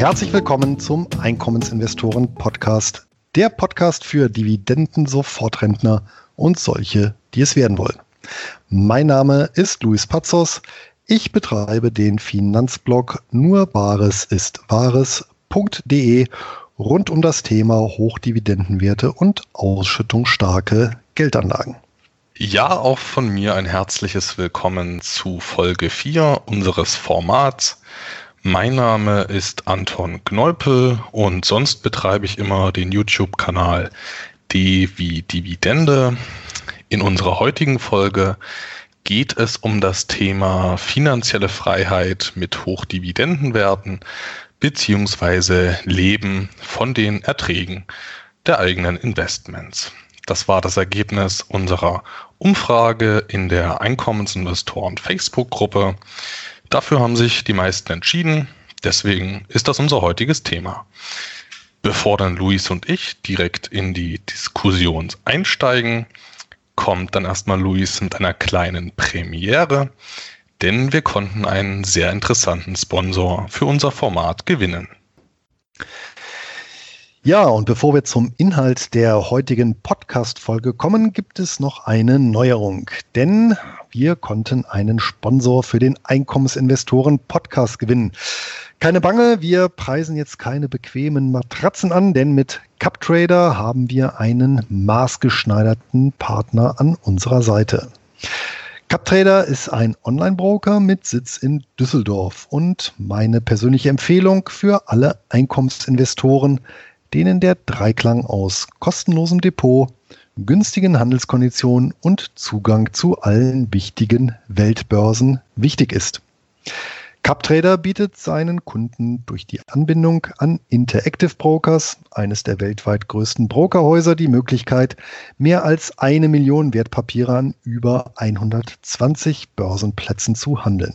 herzlich willkommen zum Einkommensinvestoren Podcast. Der Podcast für Dividenden-Sofortrentner und solche, die es werden wollen. Mein Name ist Luis Pazos. Ich betreibe den Finanzblog nur Bares ist Wahres.de rund um das Thema Hochdividendenwerte und ausschüttungsstarke Geldanlagen. Ja, auch von mir ein herzliches Willkommen zu Folge 4 unseres Formats. Mein Name ist Anton Kneupel und sonst betreibe ich immer den YouTube-Kanal D wie Dividende. In unserer heutigen Folge geht es um das Thema finanzielle Freiheit mit Hochdividendenwerten beziehungsweise Leben von den Erträgen der eigenen Investments. Das war das Ergebnis unserer Umfrage in der Einkommensinvestoren Facebook-Gruppe. Dafür haben sich die meisten entschieden. Deswegen ist das unser heutiges Thema. Bevor dann Luis und ich direkt in die Diskussion einsteigen, kommt dann erstmal Luis mit einer kleinen Premiere, denn wir konnten einen sehr interessanten Sponsor für unser Format gewinnen. Ja, und bevor wir zum Inhalt der heutigen Podcast-Folge kommen, gibt es noch eine Neuerung. Denn wir konnten einen Sponsor für den Einkommensinvestoren Podcast gewinnen. Keine Bange, wir preisen jetzt keine bequemen Matratzen an, denn mit CupTrader haben wir einen maßgeschneiderten Partner an unserer Seite. CupTrader ist ein Online-Broker mit Sitz in Düsseldorf und meine persönliche Empfehlung für alle Einkommensinvestoren, denen der Dreiklang aus kostenlosem Depot, günstigen Handelskonditionen und Zugang zu allen wichtigen Weltbörsen wichtig ist. CupTrader bietet seinen Kunden durch die Anbindung an Interactive Brokers, eines der weltweit größten Brokerhäuser, die Möglichkeit, mehr als eine Million Wertpapiere an über 120 Börsenplätzen zu handeln.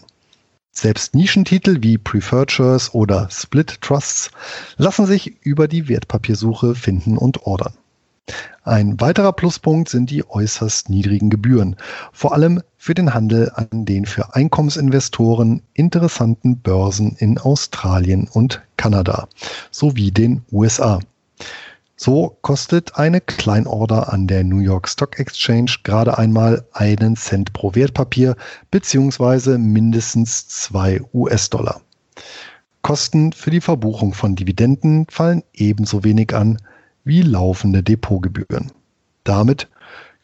Selbst Nischentitel wie Preferred Shares oder Split Trusts lassen sich über die Wertpapiersuche finden und ordern. Ein weiterer Pluspunkt sind die äußerst niedrigen Gebühren, vor allem für den Handel an den für Einkommensinvestoren interessanten Börsen in Australien und Kanada sowie den USA. So kostet eine Kleinorder an der New York Stock Exchange gerade einmal einen Cent pro Wertpapier beziehungsweise mindestens zwei US-Dollar. Kosten für die Verbuchung von Dividenden fallen ebenso wenig an wie laufende Depotgebühren. Damit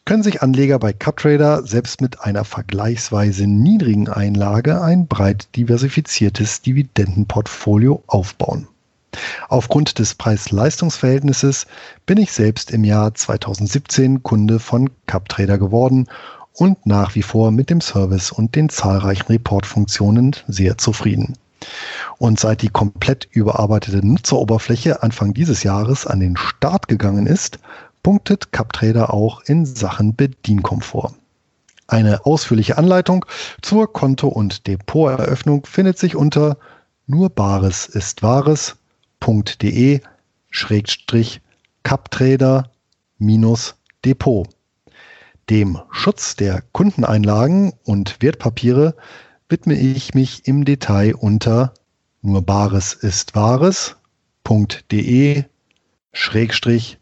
können sich Anleger bei CupTrader selbst mit einer vergleichsweise niedrigen Einlage ein breit diversifiziertes Dividendenportfolio aufbauen. Aufgrund des Preis-Leistungs-Verhältnisses bin ich selbst im Jahr 2017 Kunde von CupTrader geworden und nach wie vor mit dem Service und den zahlreichen Reportfunktionen sehr zufrieden. Und seit die komplett überarbeitete Nutzeroberfläche Anfang dieses Jahres an den Start gegangen ist, punktet CupTrader auch in Sachen Bedienkomfort. Eine ausführliche Anleitung zur Konto- und Depoteröffnung findet sich unter nur Bares ist Wahres www.de Schrägstrich Cuptrader minus Depot. Dem Schutz der Kundeneinlagen und Wertpapiere widme ich mich im Detail unter nur Bares ist Wahres.de Schrägstrich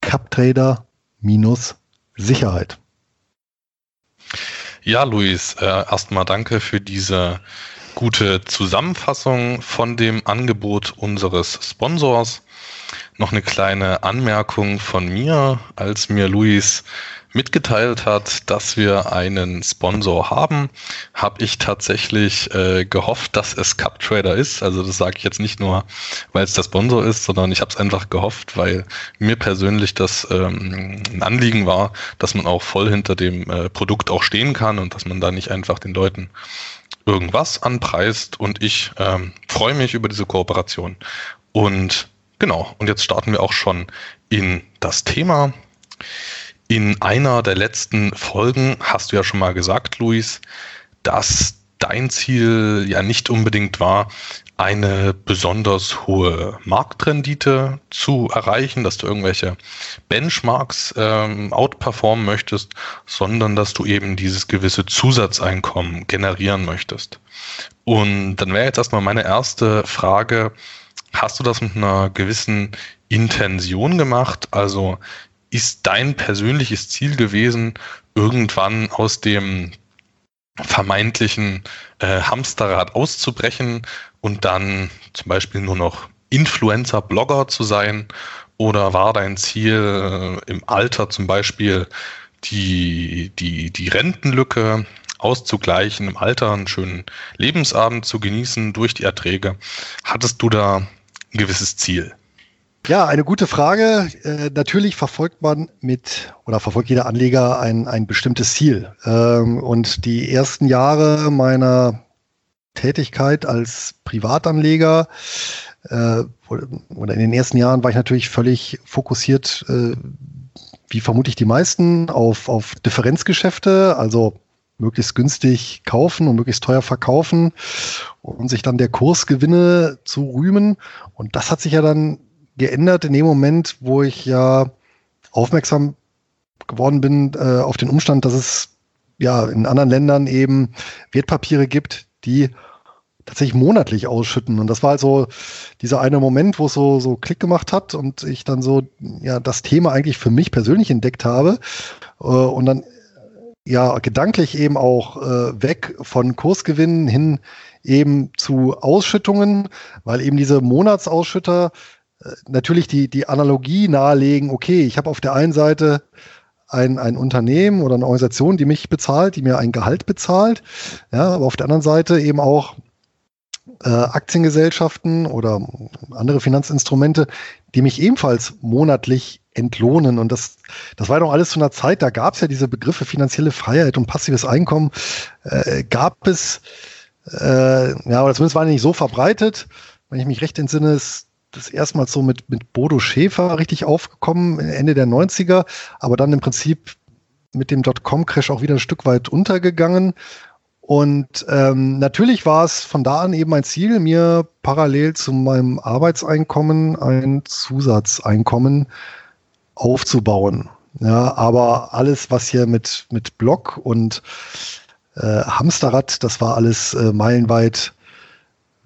Cuptrader minus Sicherheit. Ja, Luis, äh, erstmal danke für diese gute Zusammenfassung von dem Angebot unseres Sponsors. Noch eine kleine Anmerkung von mir, als mir Luis mitgeteilt hat, dass wir einen Sponsor haben, habe ich tatsächlich äh, gehofft, dass es CupTrader ist. Also das sage ich jetzt nicht nur, weil es der Sponsor ist, sondern ich habe es einfach gehofft, weil mir persönlich das ähm, ein Anliegen war, dass man auch voll hinter dem äh, Produkt auch stehen kann und dass man da nicht einfach den Leuten irgendwas anpreist und ich ähm, freue mich über diese Kooperation. Und genau, und jetzt starten wir auch schon in das Thema. In einer der letzten Folgen hast du ja schon mal gesagt, Luis, dass dein Ziel ja nicht unbedingt war, eine besonders hohe Marktrendite zu erreichen, dass du irgendwelche Benchmarks ähm, outperformen möchtest, sondern dass du eben dieses gewisse Zusatzeinkommen generieren möchtest. Und dann wäre jetzt erstmal meine erste Frage, Hast du das mit einer gewissen Intention gemacht? Also ist dein persönliches Ziel gewesen, irgendwann aus dem vermeintlichen äh, Hamsterrad auszubrechen und dann zum Beispiel nur noch Influencer, Blogger zu sein? Oder war dein Ziel äh, im Alter zum Beispiel die, die, die Rentenlücke auszugleichen, im Alter einen schönen Lebensabend zu genießen durch die Erträge? Hattest du da ein gewisses Ziel? Ja, eine gute Frage. Äh, natürlich verfolgt man mit oder verfolgt jeder Anleger ein, ein bestimmtes Ziel. Ähm, und die ersten Jahre meiner Tätigkeit als Privatanleger äh, oder in den ersten Jahren war ich natürlich völlig fokussiert, äh, wie vermutlich die meisten, auf, auf Differenzgeschäfte, also möglichst günstig kaufen und möglichst teuer verkaufen und sich dann der Kursgewinne zu rühmen. Und das hat sich ja dann geändert in dem Moment, wo ich ja aufmerksam geworden bin äh, auf den Umstand, dass es ja in anderen Ländern eben Wertpapiere gibt, die tatsächlich monatlich ausschütten. Und das war also dieser eine Moment, wo es so, so Klick gemacht hat und ich dann so ja das Thema eigentlich für mich persönlich entdeckt habe äh, und dann ja gedanklich eben auch äh, weg von Kursgewinnen hin eben zu Ausschüttungen, weil eben diese Monatsausschütter natürlich die, die Analogie nahelegen, okay, ich habe auf der einen Seite ein, ein Unternehmen oder eine Organisation, die mich bezahlt, die mir ein Gehalt bezahlt, ja, aber auf der anderen Seite eben auch äh, Aktiengesellschaften oder andere Finanzinstrumente, die mich ebenfalls monatlich entlohnen. Und das, das war doch alles zu einer Zeit, da gab es ja diese Begriffe finanzielle Freiheit und passives Einkommen, äh, gab es, äh, ja, oder zumindest die nicht so verbreitet. Wenn ich mich recht entsinne, ist das erstmals so mit, mit Bodo Schäfer richtig aufgekommen, Ende der 90er, aber dann im Prinzip mit dem Dotcom-Crash auch wieder ein Stück weit untergegangen. Und ähm, natürlich war es von da an eben mein Ziel, mir parallel zu meinem Arbeitseinkommen ein Zusatzeinkommen aufzubauen. Ja, aber alles, was hier mit, mit Blog und äh, Hamsterrad, das war alles äh, meilenweit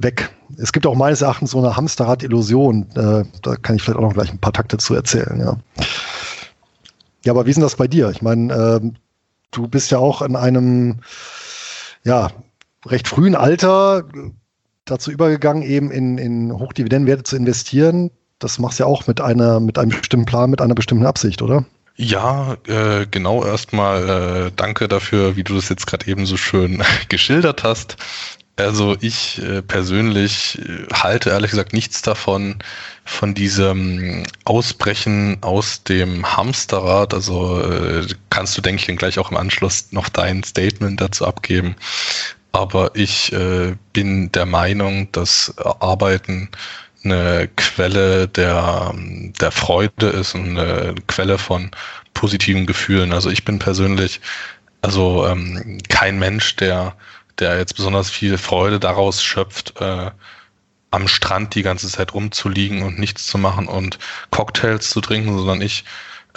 weg. Es gibt auch meines Erachtens so eine Hamsterrad-Illusion. Äh, da kann ich vielleicht auch noch gleich ein paar Takte zu erzählen. Ja, ja aber wie ist denn das bei dir? Ich meine, äh, du bist ja auch in einem ja, recht frühen Alter dazu übergegangen, eben in, in Hochdividendenwerte zu investieren. Das machst du ja auch mit einer, mit einem bestimmten Plan, mit einer bestimmten Absicht, oder? Ja, äh, genau erstmal äh, danke dafür, wie du das jetzt gerade eben so schön geschildert hast. Also ich äh, persönlich äh, halte ehrlich gesagt nichts davon, von diesem Ausbrechen aus dem Hamsterrad. Also äh, kannst du, denke ich, gleich auch im Anschluss noch dein Statement dazu abgeben. Aber ich bin der Meinung, dass Arbeiten eine Quelle der, der Freude ist und eine Quelle von positiven Gefühlen. Also ich bin persönlich also ähm, kein Mensch, der der jetzt besonders viel Freude daraus schöpft, äh, am Strand die ganze Zeit rumzuliegen und nichts zu machen und Cocktails zu trinken, sondern ich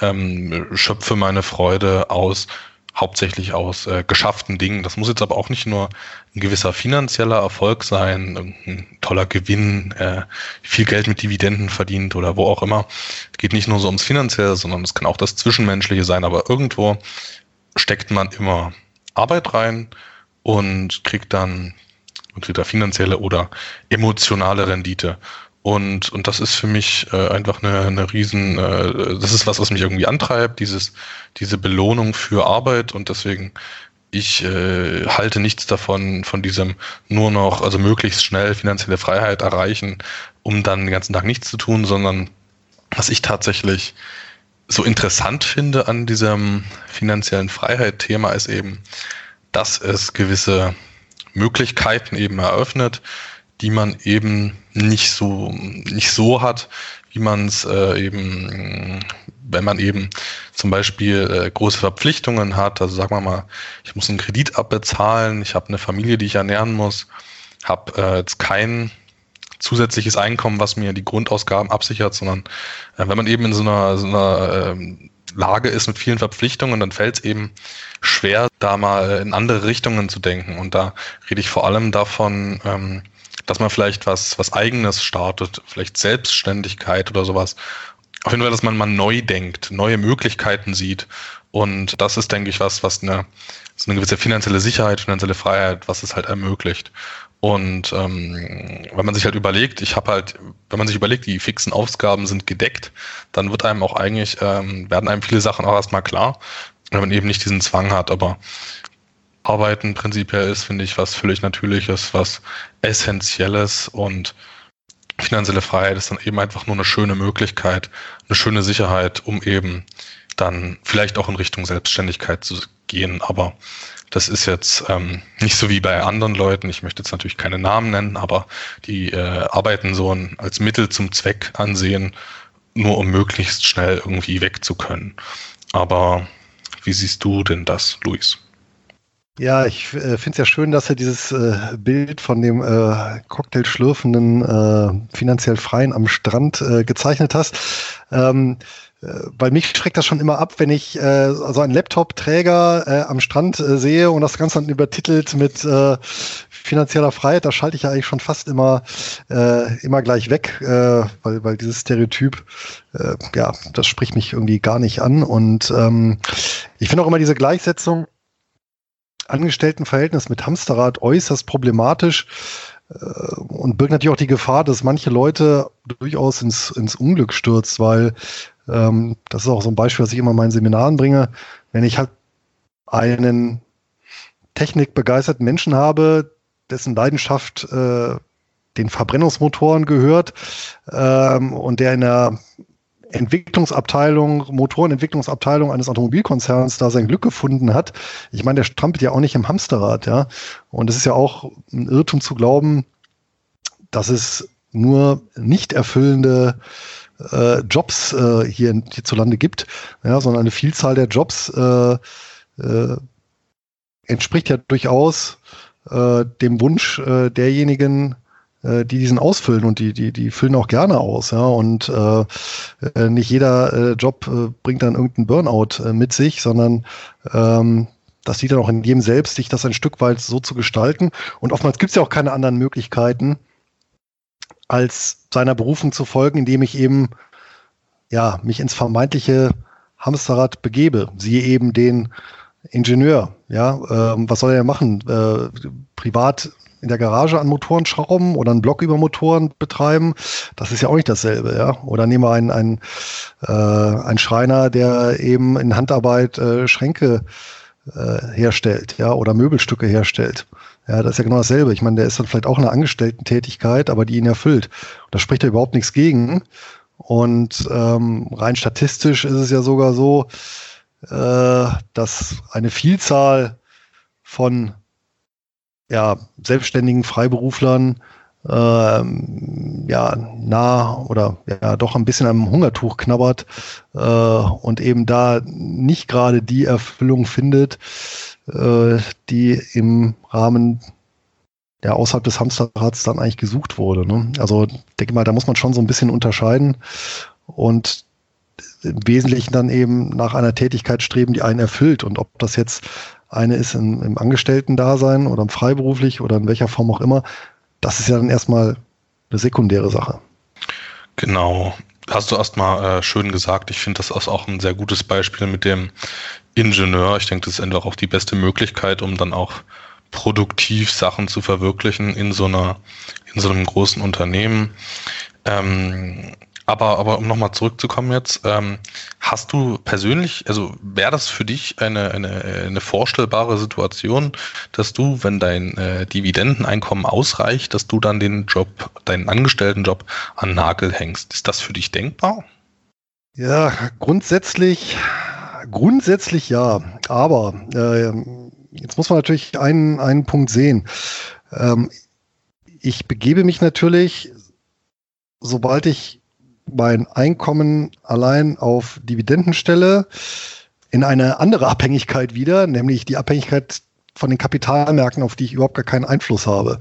ähm, schöpfe meine Freude aus hauptsächlich aus äh, geschafften Dingen. Das muss jetzt aber auch nicht nur ein gewisser finanzieller Erfolg sein, ein toller Gewinn, äh, viel Geld mit Dividenden verdient oder wo auch immer. Es geht nicht nur so ums Finanzielle, sondern es kann auch das Zwischenmenschliche sein, aber irgendwo steckt man immer Arbeit rein, und kriegt dann entweder finanzielle oder emotionale Rendite. Und, und das ist für mich äh, einfach eine, eine riesen, äh, das ist was, was mich irgendwie antreibt, dieses, diese Belohnung für Arbeit und deswegen, ich äh, halte nichts davon, von diesem nur noch, also möglichst schnell finanzielle Freiheit erreichen, um dann den ganzen Tag nichts zu tun, sondern was ich tatsächlich so interessant finde an diesem finanziellen Freiheit-Thema ist eben, dass es gewisse Möglichkeiten eben eröffnet, die man eben nicht so, nicht so hat, wie man es äh, eben, wenn man eben zum Beispiel äh, große Verpflichtungen hat. Also sagen wir mal, ich muss einen Kredit abbezahlen, ich habe eine Familie, die ich ernähren muss, habe äh, jetzt kein zusätzliches Einkommen, was mir die Grundausgaben absichert, sondern äh, wenn man eben in so einer, so einer ähm, Lage ist mit vielen Verpflichtungen, dann fällt es eben schwer, da mal in andere Richtungen zu denken. Und da rede ich vor allem davon, ähm, dass man vielleicht was, was eigenes startet, vielleicht Selbstständigkeit oder sowas. Auf jeden Fall, dass man mal neu denkt, neue Möglichkeiten sieht. Und das ist, denke ich, was, was eine, so eine gewisse finanzielle Sicherheit, finanzielle Freiheit, was es halt ermöglicht. Und ähm, wenn man sich halt überlegt, ich habe halt, wenn man sich überlegt, die fixen Ausgaben sind gedeckt, dann wird einem auch eigentlich, ähm, werden einem viele Sachen auch erstmal klar, wenn man eben nicht diesen Zwang hat. Aber Arbeiten prinzipiell ist, finde ich, was völlig Natürliches, was Essentielles und finanzielle Freiheit ist dann eben einfach nur eine schöne Möglichkeit, eine schöne Sicherheit, um eben dann vielleicht auch in Richtung Selbstständigkeit zu gehen. Aber das ist jetzt ähm, nicht so wie bei anderen Leuten. Ich möchte jetzt natürlich keine Namen nennen, aber die äh, arbeiten so ein, als Mittel zum Zweck ansehen, nur um möglichst schnell irgendwie weg zu können. Aber wie siehst du denn das, Luis? Ja, ich äh, finde es ja schön, dass er dieses äh, Bild von dem äh, Cocktail schlürfenden, äh, finanziell Freien am Strand äh, gezeichnet hast. Ähm, äh, weil mich schreckt das schon immer ab, wenn ich äh, so einen Laptop-Träger äh, am Strand äh, sehe und das Ganze dann übertitelt mit äh, finanzieller Freiheit, da schalte ich ja eigentlich schon fast immer, äh, immer gleich weg, äh, weil, weil dieses Stereotyp, äh, ja, das spricht mich irgendwie gar nicht an. Und ähm, ich finde auch immer diese Gleichsetzung Angestelltenverhältnis mit Hamsterrad äußerst problematisch äh, und birgt natürlich auch die Gefahr, dass manche Leute durchaus ins, ins Unglück stürzt, weil ähm, das ist auch so ein Beispiel, was ich immer in meinen Seminaren bringe. Wenn ich halt einen technikbegeisterten Menschen habe, dessen Leidenschaft äh, den Verbrennungsmotoren gehört ähm, und der in der Entwicklungsabteilung, Motorenentwicklungsabteilung eines Automobilkonzerns da sein Glück gefunden hat. Ich meine, der strampelt ja auch nicht im Hamsterrad, ja. Und es ist ja auch ein Irrtum zu glauben, dass es nur nicht erfüllende äh, Jobs äh, hier hierzulande gibt, ja, sondern eine Vielzahl der Jobs äh, äh, entspricht ja durchaus äh, dem Wunsch äh, derjenigen, die diesen ausfüllen und die, die, die füllen auch gerne aus, ja. Und nicht jeder Job bringt dann irgendeinen Burnout mit sich, sondern ähm, das sieht dann auch in jedem selbst, sich das ein Stück weit so zu gestalten. Und oftmals gibt es ja auch keine anderen Möglichkeiten, als seiner Berufung zu folgen, indem ich eben ja mich ins vermeintliche Hamsterrad begebe. Siehe eben den Ingenieur. Ja, ähm, was soll er machen? Äh, privat in der Garage an Motoren schrauben oder einen Block über Motoren betreiben, das ist ja auch nicht dasselbe, ja. Oder nehmen wir einen, einen, äh, einen Schreiner, der eben in Handarbeit äh, Schränke äh, herstellt, ja, oder Möbelstücke herstellt. Ja, das ist ja genau dasselbe. Ich meine, der ist dann vielleicht auch eine Angestellten-Tätigkeit, aber die ihn erfüllt. da spricht er überhaupt nichts gegen. Und ähm, rein statistisch ist es ja sogar so, äh, dass eine Vielzahl von ja, selbstständigen Freiberuflern ähm, ja, nah oder ja doch ein bisschen am Hungertuch knabbert äh, und eben da nicht gerade die Erfüllung findet, äh, die im Rahmen der außerhalb des Hamsterrads dann eigentlich gesucht wurde. Ne? Also denke mal, da muss man schon so ein bisschen unterscheiden und im Wesentlichen dann eben nach einer Tätigkeit streben, die einen erfüllt. Und ob das jetzt eine ist im, im Angestellten-Dasein oder im freiberuflich oder in welcher Form auch immer, das ist ja dann erstmal eine sekundäre Sache. Genau. Hast du erstmal äh, schön gesagt. Ich finde, das ist auch ein sehr gutes Beispiel mit dem Ingenieur. Ich denke, das ist einfach auch die beste Möglichkeit, um dann auch produktiv Sachen zu verwirklichen in so einer, in so einem großen Unternehmen. Ähm, aber, aber um nochmal zurückzukommen jetzt, ähm, hast du persönlich, also wäre das für dich eine, eine, eine vorstellbare Situation, dass du, wenn dein äh, Dividendeneinkommen ausreicht, dass du dann den Job, deinen Angestelltenjob an Nagel hängst? Ist das für dich denkbar? Ja, grundsätzlich, grundsätzlich ja. Aber äh, jetzt muss man natürlich einen, einen Punkt sehen. Ähm, ich begebe mich natürlich, sobald ich mein Einkommen allein auf Dividenden stelle, in eine andere Abhängigkeit wieder, nämlich die Abhängigkeit von den Kapitalmärkten, auf die ich überhaupt gar keinen Einfluss habe.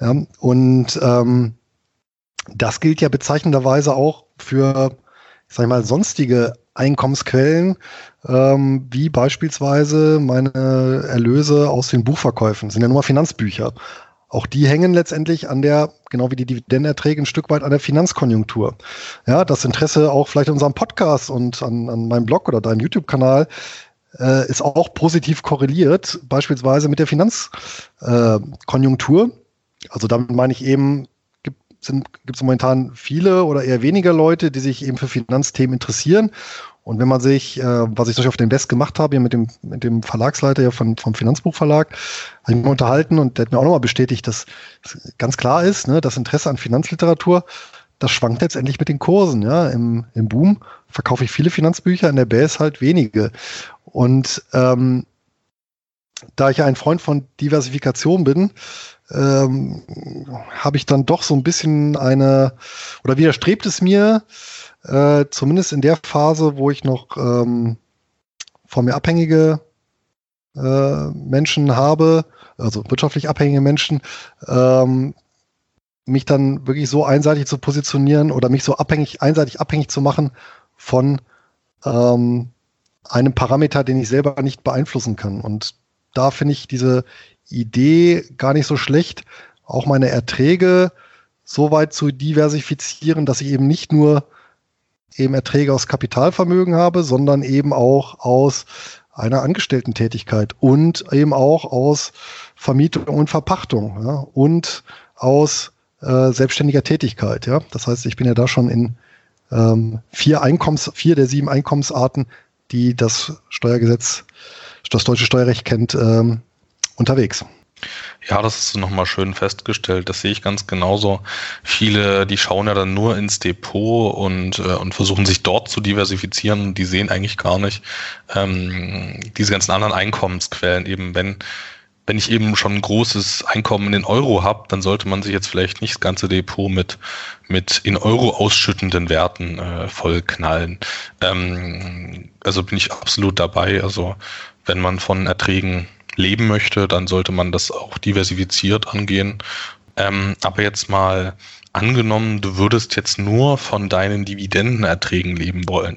Ja, und ähm, das gilt ja bezeichnenderweise auch für, ich sag mal, sonstige Einkommensquellen, ähm, wie beispielsweise meine Erlöse aus den Buchverkäufen. Das sind ja nur mal Finanzbücher. auch die hängen letztendlich an der, genau wie die Dividendenerträge, ein Stück weit an der Finanzkonjunktur. Ja, das Interesse auch vielleicht an unserem Podcast und an, an meinem Blog oder deinem YouTube-Kanal äh, ist auch positiv korreliert, beispielsweise mit der Finanzkonjunktur. Äh, also damit meine ich eben, gibt es momentan viele oder eher weniger Leute, die sich eben für Finanzthemen interessieren. Und wenn man sich, äh, was ich auf dem Desk gemacht habe, hier mit dem, mit dem Verlagsleiter hier von, vom Finanzbuchverlag, habe ich mich unterhalten und der hat mir auch nochmal bestätigt, dass ganz klar ist, ne, das Interesse an Finanzliteratur, das schwankt letztendlich mit den Kursen. Ja. Im, Im Boom verkaufe ich viele Finanzbücher, in der Base halt wenige. Und ähm, da ich ein Freund von Diversifikation bin, ähm, habe ich dann doch so ein bisschen eine, oder widerstrebt es mir, äh, zumindest in der Phase, wo ich noch ähm, von mir abhängige äh, Menschen habe, also wirtschaftlich abhängige Menschen, ähm, mich dann wirklich so einseitig zu positionieren oder mich so abhängig, einseitig abhängig zu machen von ähm, einem Parameter, den ich selber nicht beeinflussen kann. Und da finde ich diese Idee gar nicht so schlecht, auch meine Erträge so weit zu diversifizieren, dass ich eben nicht nur eben Erträge aus Kapitalvermögen habe, sondern eben auch aus einer Angestellten-Tätigkeit und eben auch aus Vermietung und Verpachtung ja, und aus äh, selbstständiger Tätigkeit. Ja. Das heißt, ich bin ja da schon in ähm, vier Einkommens, vier der sieben Einkommensarten, die das Steuergesetz, das deutsche Steuerrecht kennt, ähm, unterwegs. Ja, das ist nochmal schön festgestellt. Das sehe ich ganz genauso. Viele, die schauen ja dann nur ins Depot und, äh, und versuchen sich dort zu diversifizieren. Die sehen eigentlich gar nicht ähm, diese ganzen anderen Einkommensquellen. Eben wenn, wenn ich eben schon ein großes Einkommen in Euro habe, dann sollte man sich jetzt vielleicht nicht das ganze Depot mit, mit in Euro ausschüttenden Werten äh, vollknallen. Ähm, also bin ich absolut dabei. Also wenn man von Erträgen leben möchte, dann sollte man das auch diversifiziert angehen. Ähm, aber jetzt mal angenommen, du würdest jetzt nur von deinen Dividendenerträgen leben wollen.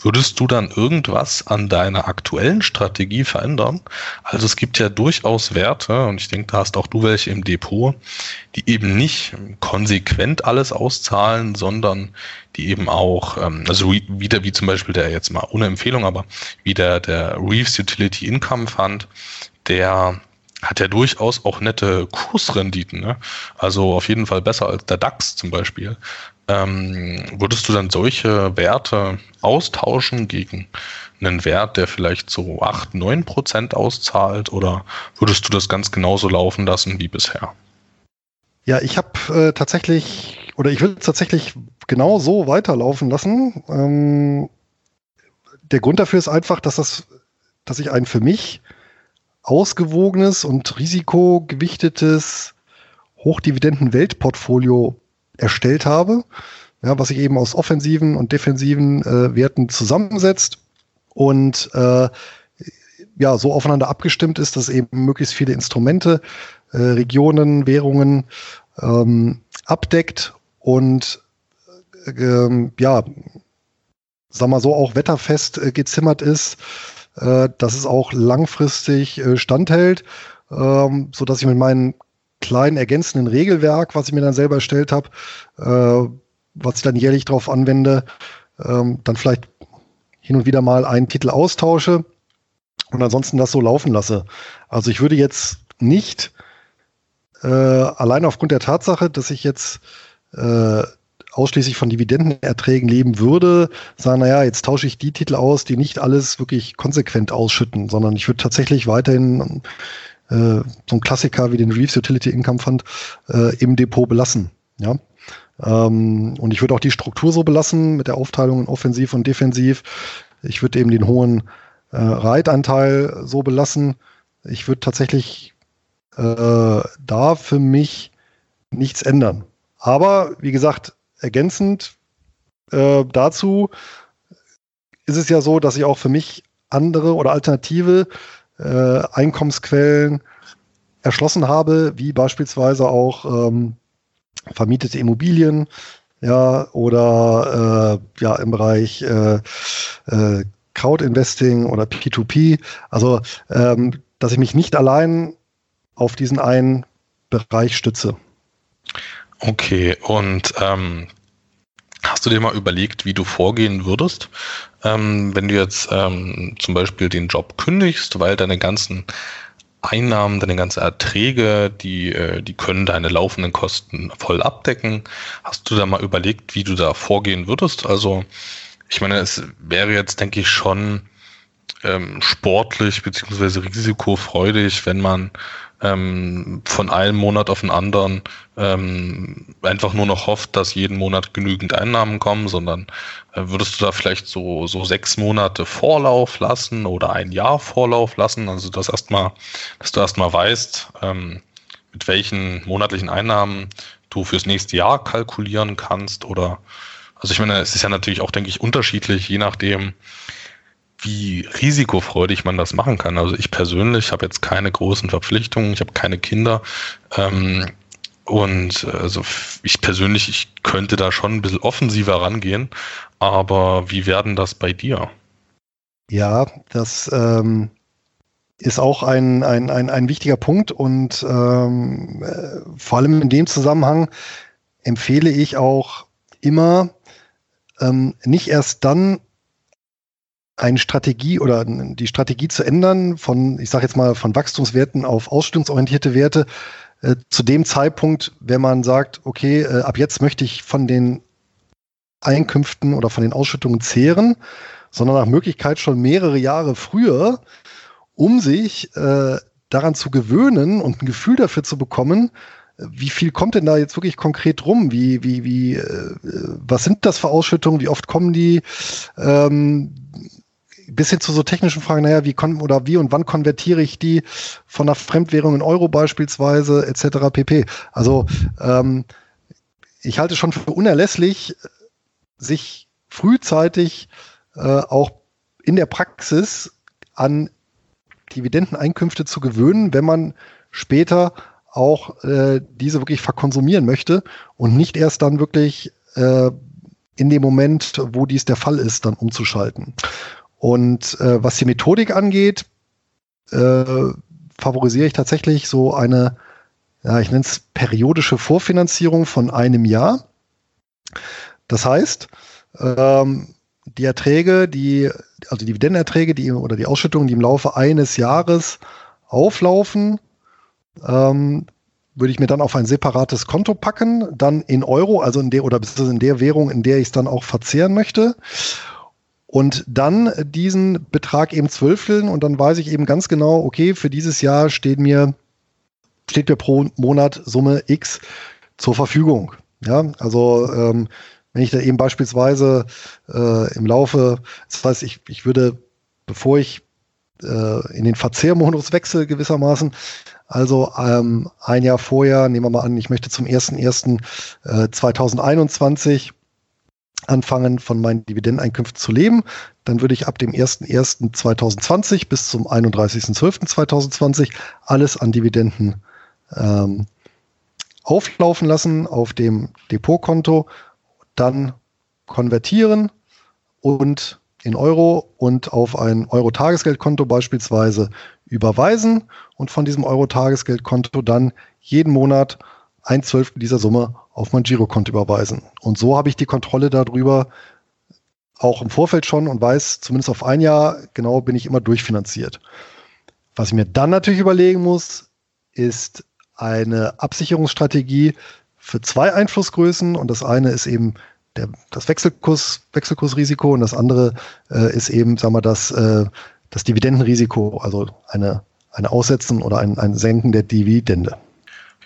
Würdest du dann irgendwas an deiner aktuellen Strategie verändern? Also es gibt ja durchaus Werte, und ich denke, da hast auch du welche im Depot, die eben nicht konsequent alles auszahlen, sondern die eben auch, ähm, also wieder wie zum Beispiel der jetzt mal ohne Empfehlung, aber wie der, der Reeves Utility Income Fund, der hat ja durchaus auch nette Kursrenditen. Ne? Also auf jeden Fall besser als der DAX zum Beispiel. Ähm, würdest du dann solche Werte austauschen gegen einen Wert, der vielleicht so 8, 9 Prozent auszahlt? Oder würdest du das ganz genauso laufen lassen wie bisher? Ja, ich habe äh, tatsächlich, oder ich würde tatsächlich genau so weiterlaufen lassen. Ähm, der Grund dafür ist einfach, dass das, dass ich ein für mich ausgewogenes und risikogewichtetes Hochdividenden-Weltportfolio erstellt habe, ja, was sich eben aus offensiven und defensiven äh, Werten zusammensetzt und äh, ja, so aufeinander abgestimmt ist, dass eben möglichst viele Instrumente, äh, Regionen, Währungen ähm, abdeckt und äh, ja, sag mal so, auch wetterfest äh, gezimmert ist äh, dass es auch langfristig äh, standhält, ähm, so dass ich mit meinem kleinen ergänzenden Regelwerk, was ich mir dann selber erstellt habe, äh, was ich dann jährlich darauf anwende, ähm, dann vielleicht hin und wieder mal einen Titel austausche und ansonsten das so laufen lasse. Also ich würde jetzt nicht äh, allein aufgrund der Tatsache, dass ich jetzt ausschließlich von Dividendenerträgen leben würde, sagen, naja, jetzt tausche ich die Titel aus, die nicht alles wirklich konsequent ausschütten, sondern ich würde tatsächlich weiterhin äh, so einen Klassiker wie den Reeves Utility Income Fund äh, im Depot belassen. Ja. Ähm, und ich würde auch die Struktur so belassen mit der Aufteilung in offensiv und defensiv. Ich würde eben den hohen äh, Reitanteil so belassen. Ich würde tatsächlich äh, da für mich nichts ändern. Aber wie gesagt, ergänzend äh, dazu ist es ja so, dass ich auch für mich andere oder alternative äh, Einkommensquellen erschlossen habe, wie beispielsweise auch ähm, vermietete Immobilien, ja, oder äh, ja im Bereich äh, äh, Crowd-Investing oder P2P. Also, ähm, dass ich mich nicht allein auf diesen einen Bereich stütze. Okay, und ähm, hast du dir mal überlegt, wie du vorgehen würdest, ähm, wenn du jetzt ähm, zum Beispiel den Job kündigst, weil deine ganzen Einnahmen, deine ganzen Erträge, die, äh, die können deine laufenden Kosten voll abdecken. Hast du da mal überlegt, wie du da vorgehen würdest? Also, ich meine, es wäre jetzt, denke ich, schon ähm, sportlich beziehungsweise risikofreudig, wenn man ähm, von einem Monat auf den anderen ähm, einfach nur noch hofft, dass jeden Monat genügend Einnahmen kommen, sondern äh, würdest du da vielleicht so, so sechs Monate Vorlauf lassen oder ein Jahr Vorlauf lassen? Also das erstmal, dass du erstmal weißt, ähm, mit welchen monatlichen Einnahmen du fürs nächste Jahr kalkulieren kannst oder also ich meine, es ist ja natürlich auch, denke ich, unterschiedlich, je nachdem, wie risikofreudig man das machen kann. Also ich persönlich habe jetzt keine großen Verpflichtungen, ich habe keine Kinder. Ähm, und äh, also ich persönlich, ich könnte da schon ein bisschen offensiver rangehen. Aber wie werden das bei dir? Ja, das ähm, ist auch ein, ein, ein, ein wichtiger Punkt und ähm, äh, vor allem in dem Zusammenhang empfehle ich auch immer, ähm, nicht erst dann eine Strategie oder die Strategie zu ändern von, ich sage jetzt mal, von Wachstumswerten auf ausstellungsorientierte Werte äh, zu dem Zeitpunkt, wenn man sagt, okay, äh, ab jetzt möchte ich von den Einkünften oder von den Ausschüttungen zehren, sondern nach Möglichkeit schon mehrere Jahre früher, um sich äh, daran zu gewöhnen und ein Gefühl dafür zu bekommen, wie viel kommt denn da jetzt wirklich konkret rum? Wie, wie, wie, äh, was sind das für Ausschüttungen? Wie oft kommen die? Ähm, bis hin zu so technischen Fragen, naja, wie kon oder wie und wann konvertiere ich die von einer Fremdwährung in Euro beispielsweise, etc. pp. Also ähm, ich halte schon für unerlässlich, sich frühzeitig äh, auch in der Praxis an Dividendeneinkünfte zu gewöhnen, wenn man später auch äh, diese wirklich verkonsumieren möchte und nicht erst dann wirklich äh, in dem Moment, wo dies der Fall ist, dann umzuschalten. Und äh, was die Methodik angeht, äh, favorisiere ich tatsächlich so eine, ja, ich nenne es periodische Vorfinanzierung von einem Jahr. Das heißt, ähm, die Erträge, die, also die Dividendenerträge, die oder die Ausschüttungen, die im Laufe eines Jahres auflaufen, ähm, würde ich mir dann auf ein separates Konto packen, dann in Euro, also in der oder in der Währung, in der ich es dann auch verzehren möchte. Und dann diesen Betrag eben zwölfeln und dann weiß ich eben ganz genau, okay, für dieses Jahr steht mir, steht mir pro Monat Summe X zur Verfügung. Ja, also ähm, wenn ich da eben beispielsweise äh, im Laufe, das heißt, ich, ich würde, bevor ich äh, in den Verzehrmodus wechsle gewissermaßen, also ähm, ein Jahr vorher, nehmen wir mal an, ich möchte zum 1.1.2021 äh, anfangen, von meinen Dividendeneinkünften zu leben. Dann würde ich ab dem 1.1.2020 bis zum 31.12.2020 alles an Dividenden ähm, auflaufen lassen auf dem Depotkonto, dann konvertieren und in Euro und auf ein Euro-Tagesgeldkonto beispielsweise überweisen und von diesem Euro-Tagesgeldkonto dann jeden Monat ein Zwölftel dieser Summe auf mein Girokonto überweisen. Und so habe ich die Kontrolle darüber auch im Vorfeld schon und weiß, zumindest auf ein Jahr genau bin ich immer durchfinanziert. Was ich mir dann natürlich überlegen muss, ist eine Absicherungsstrategie für zwei Einflussgrößen und das eine ist eben der, das Wechselkurs, Wechselkursrisiko und das andere äh, ist eben, sagen wir, das, äh, das Dividendenrisiko, also eine, eine Aussetzen oder ein, ein Senken der Dividende.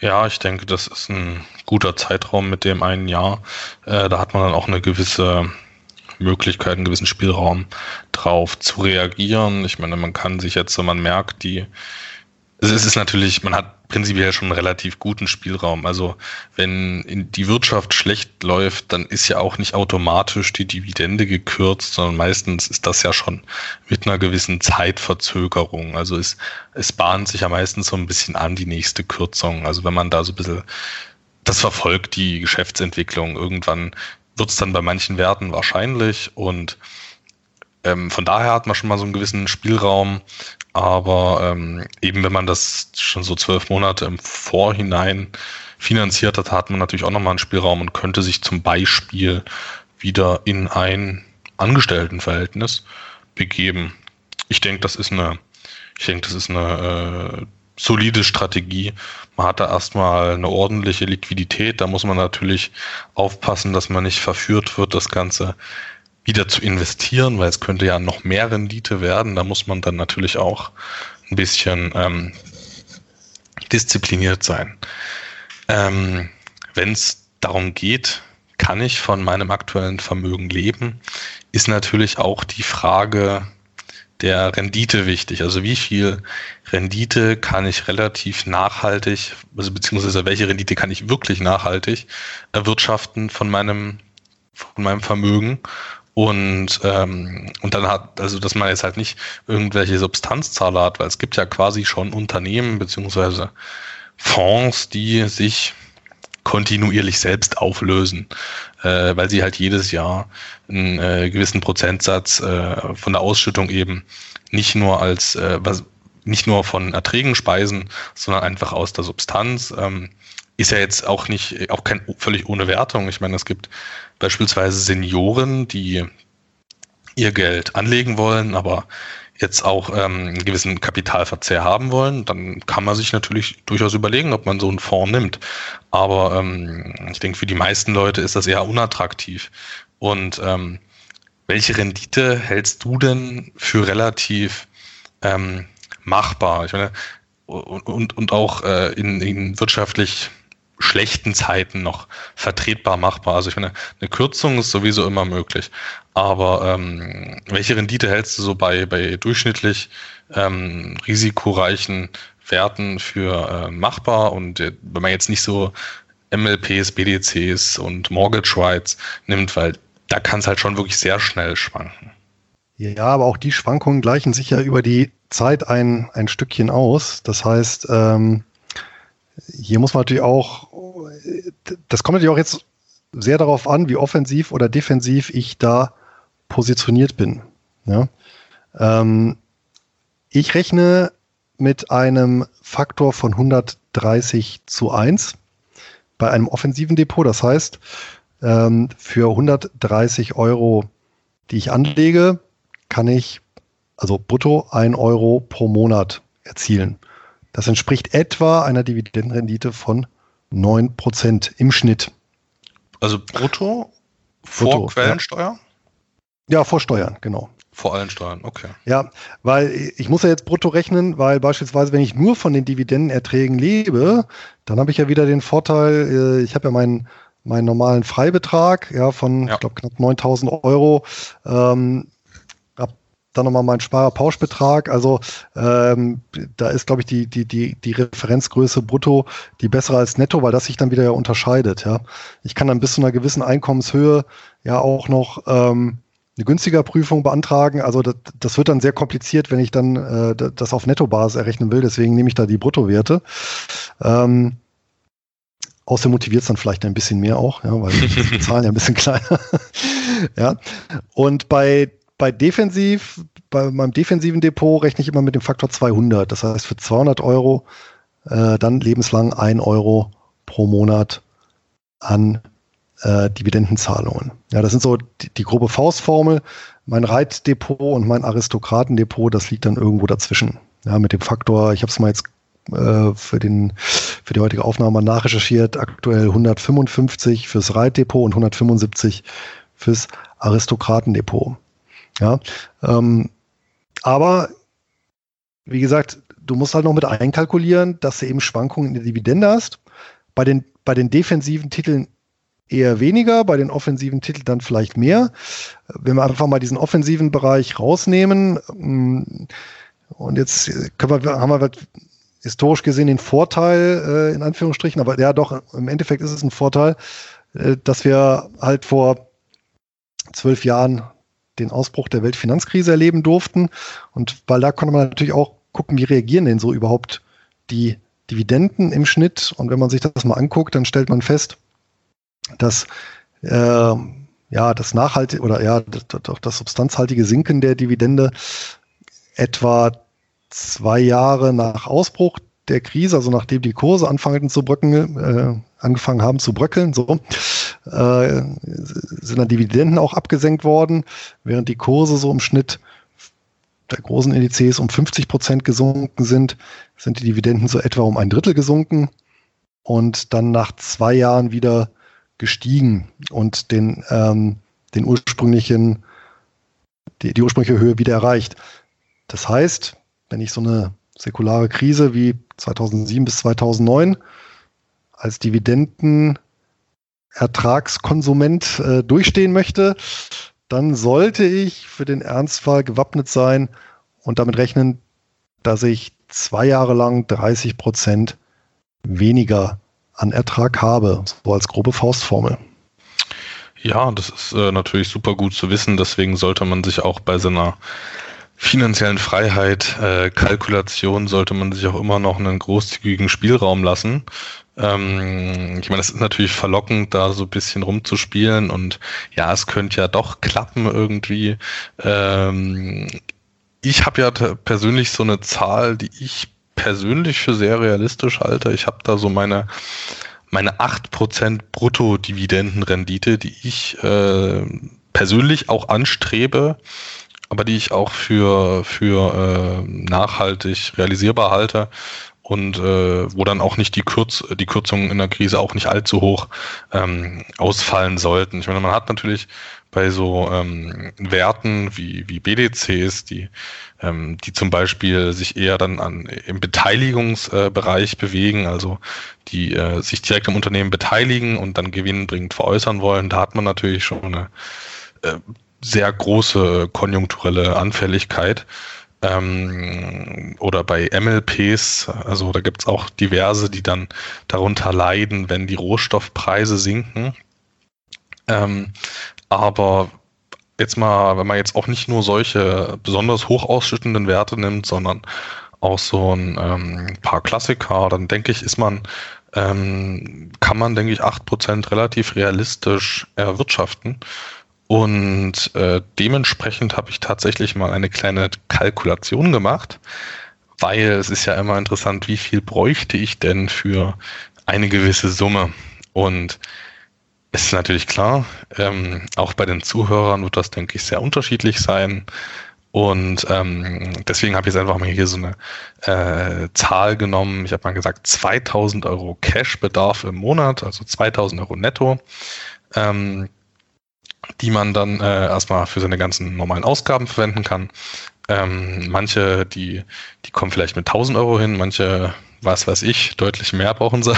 Ja, ich denke, das ist ein guter Zeitraum mit dem einen Jahr. Äh, da hat man dann auch eine gewisse Möglichkeit, einen gewissen Spielraum drauf zu reagieren. Ich meine, man kann sich jetzt, wenn man merkt, die es ist natürlich, man hat prinzipiell schon einen relativ guten Spielraum. Also wenn die Wirtschaft schlecht läuft, dann ist ja auch nicht automatisch die Dividende gekürzt, sondern meistens ist das ja schon mit einer gewissen Zeitverzögerung. Also es, es bahnt sich ja meistens so ein bisschen an die nächste Kürzung. Also wenn man da so ein bisschen das verfolgt, die Geschäftsentwicklung, irgendwann wird es dann bei manchen Werten wahrscheinlich und ähm, von daher hat man schon mal so einen gewissen Spielraum. Aber ähm, eben wenn man das schon so zwölf Monate im Vorhinein finanziert hat, hat man natürlich auch nochmal einen Spielraum und könnte sich zum Beispiel wieder in ein Angestelltenverhältnis begeben. Ich denke, das ist eine, ich denke, das ist eine äh, solide Strategie. Man hat da erstmal eine ordentliche Liquidität. Da muss man natürlich aufpassen, dass man nicht verführt wird, das Ganze wieder zu investieren, weil es könnte ja noch mehr Rendite werden. Da muss man dann natürlich auch ein bisschen ähm, diszipliniert sein. Ähm, Wenn es darum geht, kann ich von meinem aktuellen Vermögen leben, ist natürlich auch die Frage der Rendite wichtig. Also wie viel Rendite kann ich relativ nachhaltig, also beziehungsweise welche Rendite kann ich wirklich nachhaltig erwirtschaften von meinem, von meinem Vermögen und, ähm, und dann hat, also dass man jetzt halt nicht irgendwelche Substanzzahler hat, weil es gibt ja quasi schon Unternehmen beziehungsweise Fonds, die sich kontinuierlich selbst auflösen, äh, weil sie halt jedes Jahr einen äh, gewissen Prozentsatz äh, von der Ausschüttung eben nicht nur als äh, was nicht nur von Erträgen speisen, sondern einfach aus der Substanz. Ähm, ist ja jetzt auch nicht, auch kein völlig ohne Wertung. Ich meine, es gibt beispielsweise Senioren, die ihr Geld anlegen wollen, aber jetzt auch ähm, einen gewissen Kapitalverzehr haben wollen, dann kann man sich natürlich durchaus überlegen, ob man so einen Fonds nimmt. Aber ähm, ich denke, für die meisten Leute ist das eher unattraktiv. Und ähm, welche Rendite hältst du denn für relativ ähm, machbar? Ich meine, und, und, und auch äh, in, in wirtschaftlich schlechten Zeiten noch vertretbar machbar. Also ich finde, eine Kürzung ist sowieso immer möglich. Aber ähm, welche Rendite hältst du so bei, bei durchschnittlich ähm, risikoreichen Werten für äh, machbar? Und äh, wenn man jetzt nicht so MLPs, BDCs und Mortgage Rights nimmt, weil da kann es halt schon wirklich sehr schnell schwanken. Ja, aber auch die Schwankungen gleichen sich ja über die Zeit ein, ein Stückchen aus. Das heißt, ähm, hier muss man natürlich auch, das kommt natürlich auch jetzt sehr darauf an, wie offensiv oder defensiv ich da positioniert bin. Ja? Ähm, ich rechne mit einem Faktor von 130 zu 1 bei einem offensiven Depot. Das heißt, ähm, für 130 Euro, die ich anlege, kann ich also brutto 1 Euro pro Monat erzielen. Das entspricht etwa einer Dividendenrendite von 9% im Schnitt. Also brutto vor brutto, Quellensteuer? Ja. ja, vor Steuern, genau. Vor allen Steuern, okay. Ja, weil ich muss ja jetzt brutto rechnen, weil beispielsweise, wenn ich nur von den Dividendenerträgen lebe, dann habe ich ja wieder den Vorteil, äh, ich habe ja meinen meinen normalen Freibetrag ja, von, ja. ich glaube, knapp 9000 Euro. Ähm, dann nochmal mein Sparerpauschbetrag. Also ähm, da ist, glaube ich, die, die, die, die Referenzgröße brutto die bessere als netto, weil das sich dann wieder unterscheidet. Ja. Ich kann dann bis zu einer gewissen Einkommenshöhe ja auch noch ähm, eine günstiger Prüfung beantragen. Also das, das wird dann sehr kompliziert, wenn ich dann äh, das auf Nettobasis errechnen will. Deswegen nehme ich da die Bruttowerte. Ähm, Außerdem motiviert es dann vielleicht ein bisschen mehr auch, ja, weil die Zahlen ja ein bisschen kleiner. ja. Und bei bei defensiv, bei meinem defensiven Depot rechne ich immer mit dem Faktor 200. Das heißt, für 200 Euro äh, dann lebenslang 1 Euro pro Monat an äh, Dividendenzahlungen. Ja, das sind so die, die grobe Faustformel. Mein Reitdepot und mein Aristokratendepot, das liegt dann irgendwo dazwischen. Ja, mit dem Faktor, ich habe es mal jetzt äh, für, den, für die heutige Aufnahme nachrecherchiert, aktuell 155 fürs Reitdepot und 175 fürs Aristokratendepot. Ja, ähm, aber wie gesagt, du musst halt noch mit einkalkulieren, dass du eben Schwankungen in der Dividende hast. Bei den, bei den defensiven Titeln eher weniger, bei den offensiven Titeln dann vielleicht mehr. Wenn wir einfach mal diesen offensiven Bereich rausnehmen, mm, und jetzt können wir, haben wir historisch gesehen den Vorteil, äh, in Anführungsstrichen, aber ja doch, im Endeffekt ist es ein Vorteil, äh, dass wir halt vor zwölf Jahren den Ausbruch der Weltfinanzkrise erleben durften. Und weil da konnte man natürlich auch gucken, wie reagieren denn so überhaupt die Dividenden im Schnitt. Und wenn man sich das mal anguckt, dann stellt man fest, dass äh, ja, das nachhaltige oder ja, doch das substanzhaltige Sinken der Dividende etwa zwei Jahre nach Ausbruch der Krise, also nachdem die Kurse anfangen zu bröckeln, äh, angefangen haben zu bröckeln, so, äh, sind dann Dividenden auch abgesenkt worden, während die Kurse so im Schnitt der großen Indizes um 50 Prozent gesunken sind, sind die Dividenden so etwa um ein Drittel gesunken und dann nach zwei Jahren wieder gestiegen und den, ähm, den ursprünglichen, die, die ursprüngliche Höhe wieder erreicht. Das heißt, wenn ich so eine säkulare Krise wie 2007 bis 2009 als Dividendenertragskonsument äh, durchstehen möchte, dann sollte ich für den Ernstfall gewappnet sein und damit rechnen, dass ich zwei Jahre lang 30 Prozent weniger an Ertrag habe, so als grobe Faustformel. Ja, das ist äh, natürlich super gut zu wissen. Deswegen sollte man sich auch bei seiner finanziellen Freiheit, äh, Kalkulation, sollte man sich auch immer noch einen großzügigen Spielraum lassen. Ähm, ich meine, es ist natürlich verlockend, da so ein bisschen rumzuspielen und ja, es könnte ja doch klappen irgendwie. Ähm, ich habe ja persönlich so eine Zahl, die ich persönlich für sehr realistisch halte. Ich habe da so meine, meine 8% Brutto-Dividendenrendite, die ich äh, persönlich auch anstrebe, aber die ich auch für, für äh, nachhaltig realisierbar halte und äh, wo dann auch nicht die, Kürz, die Kürzungen in der Krise auch nicht allzu hoch ähm, ausfallen sollten. Ich meine, man hat natürlich bei so ähm, Werten wie, wie BDCs, die, ähm, die zum Beispiel sich eher dann an, im Beteiligungsbereich äh, bewegen, also die äh, sich direkt am Unternehmen beteiligen und dann gewinnbringend veräußern wollen, da hat man natürlich schon eine äh, sehr große konjunkturelle Anfälligkeit. Ähm, oder bei MLPs, also da gibt es auch diverse, die dann darunter leiden, wenn die Rohstoffpreise sinken. Ähm, aber jetzt mal, wenn man jetzt auch nicht nur solche besonders hoch ausschüttenden Werte nimmt, sondern auch so ein ähm, paar Klassiker, dann denke ich, ist man, ähm, kann man, denke ich, 8% relativ realistisch erwirtschaften. Und äh, dementsprechend habe ich tatsächlich mal eine kleine Kalkulation gemacht, weil es ist ja immer interessant, wie viel bräuchte ich denn für eine gewisse Summe. Und es ist natürlich klar, ähm, auch bei den Zuhörern wird das, denke ich, sehr unterschiedlich sein. Und ähm, deswegen habe ich jetzt einfach mal hier so eine äh, Zahl genommen. Ich habe mal gesagt 2000 Euro Cash-Bedarf im Monat, also 2000 Euro netto, ähm, die man dann äh, erstmal für seine ganzen normalen Ausgaben verwenden kann. Ähm, manche, die, die kommen vielleicht mit 1000 Euro hin, manche was weiß ich, deutlich mehr brauchen sie.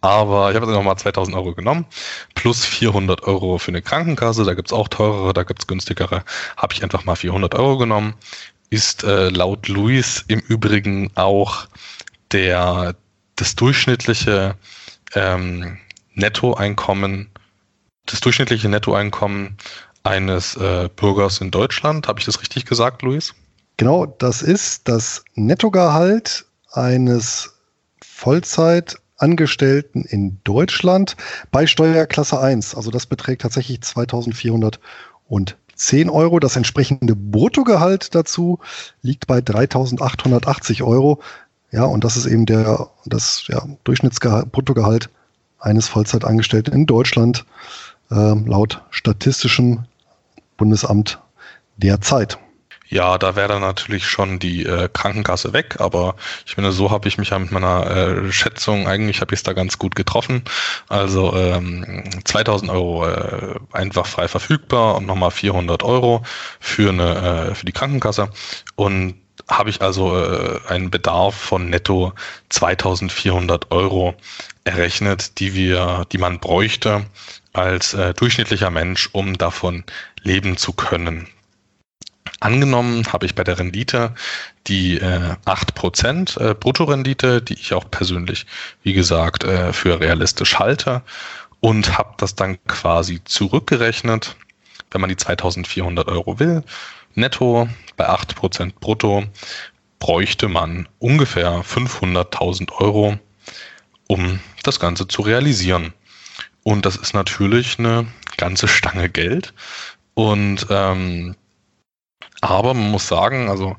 Aber ich habe jetzt nochmal 2000 Euro genommen, plus 400 Euro für eine Krankenkasse. Da gibt es auch teurere, da gibt es günstigere. Habe ich einfach mal 400 Euro genommen. Ist äh, laut Luis im Übrigen auch der, das durchschnittliche ähm, Nettoeinkommen, das durchschnittliche Nettoeinkommen eines äh, Bürgers in Deutschland. Habe ich das richtig gesagt, Luis? Genau, das ist das Nettogehalt eines Vollzeitangestellten in Deutschland bei Steuerklasse 1. Also das beträgt tatsächlich 2410 Euro. Das entsprechende Bruttogehalt dazu liegt bei 3880 Euro. Ja, und das ist eben der, das ja, Durchschnittsgehalt, Bruttogehalt eines Vollzeitangestellten in Deutschland äh, laut Statistischem Bundesamt derzeit. Ja, da wäre dann natürlich schon die äh, Krankenkasse weg, aber ich finde, so habe ich mich ja mit meiner äh, Schätzung, eigentlich habe ich es da ganz gut getroffen. Also ähm, 2000 Euro äh, einfach frei verfügbar und nochmal 400 Euro für, eine, äh, für die Krankenkasse. Und habe ich also äh, einen Bedarf von netto 2400 Euro errechnet, die wir, die man bräuchte als äh, durchschnittlicher Mensch, um davon leben zu können. Angenommen habe ich bei der Rendite die äh, 8% äh, Bruttorendite, die ich auch persönlich, wie gesagt, äh, für realistisch halte und habe das dann quasi zurückgerechnet, wenn man die 2400 Euro will. Netto bei 8% brutto bräuchte man ungefähr 500.000 Euro, um das Ganze zu realisieren. Und das ist natürlich eine ganze Stange Geld. Und ähm, aber man muss sagen, also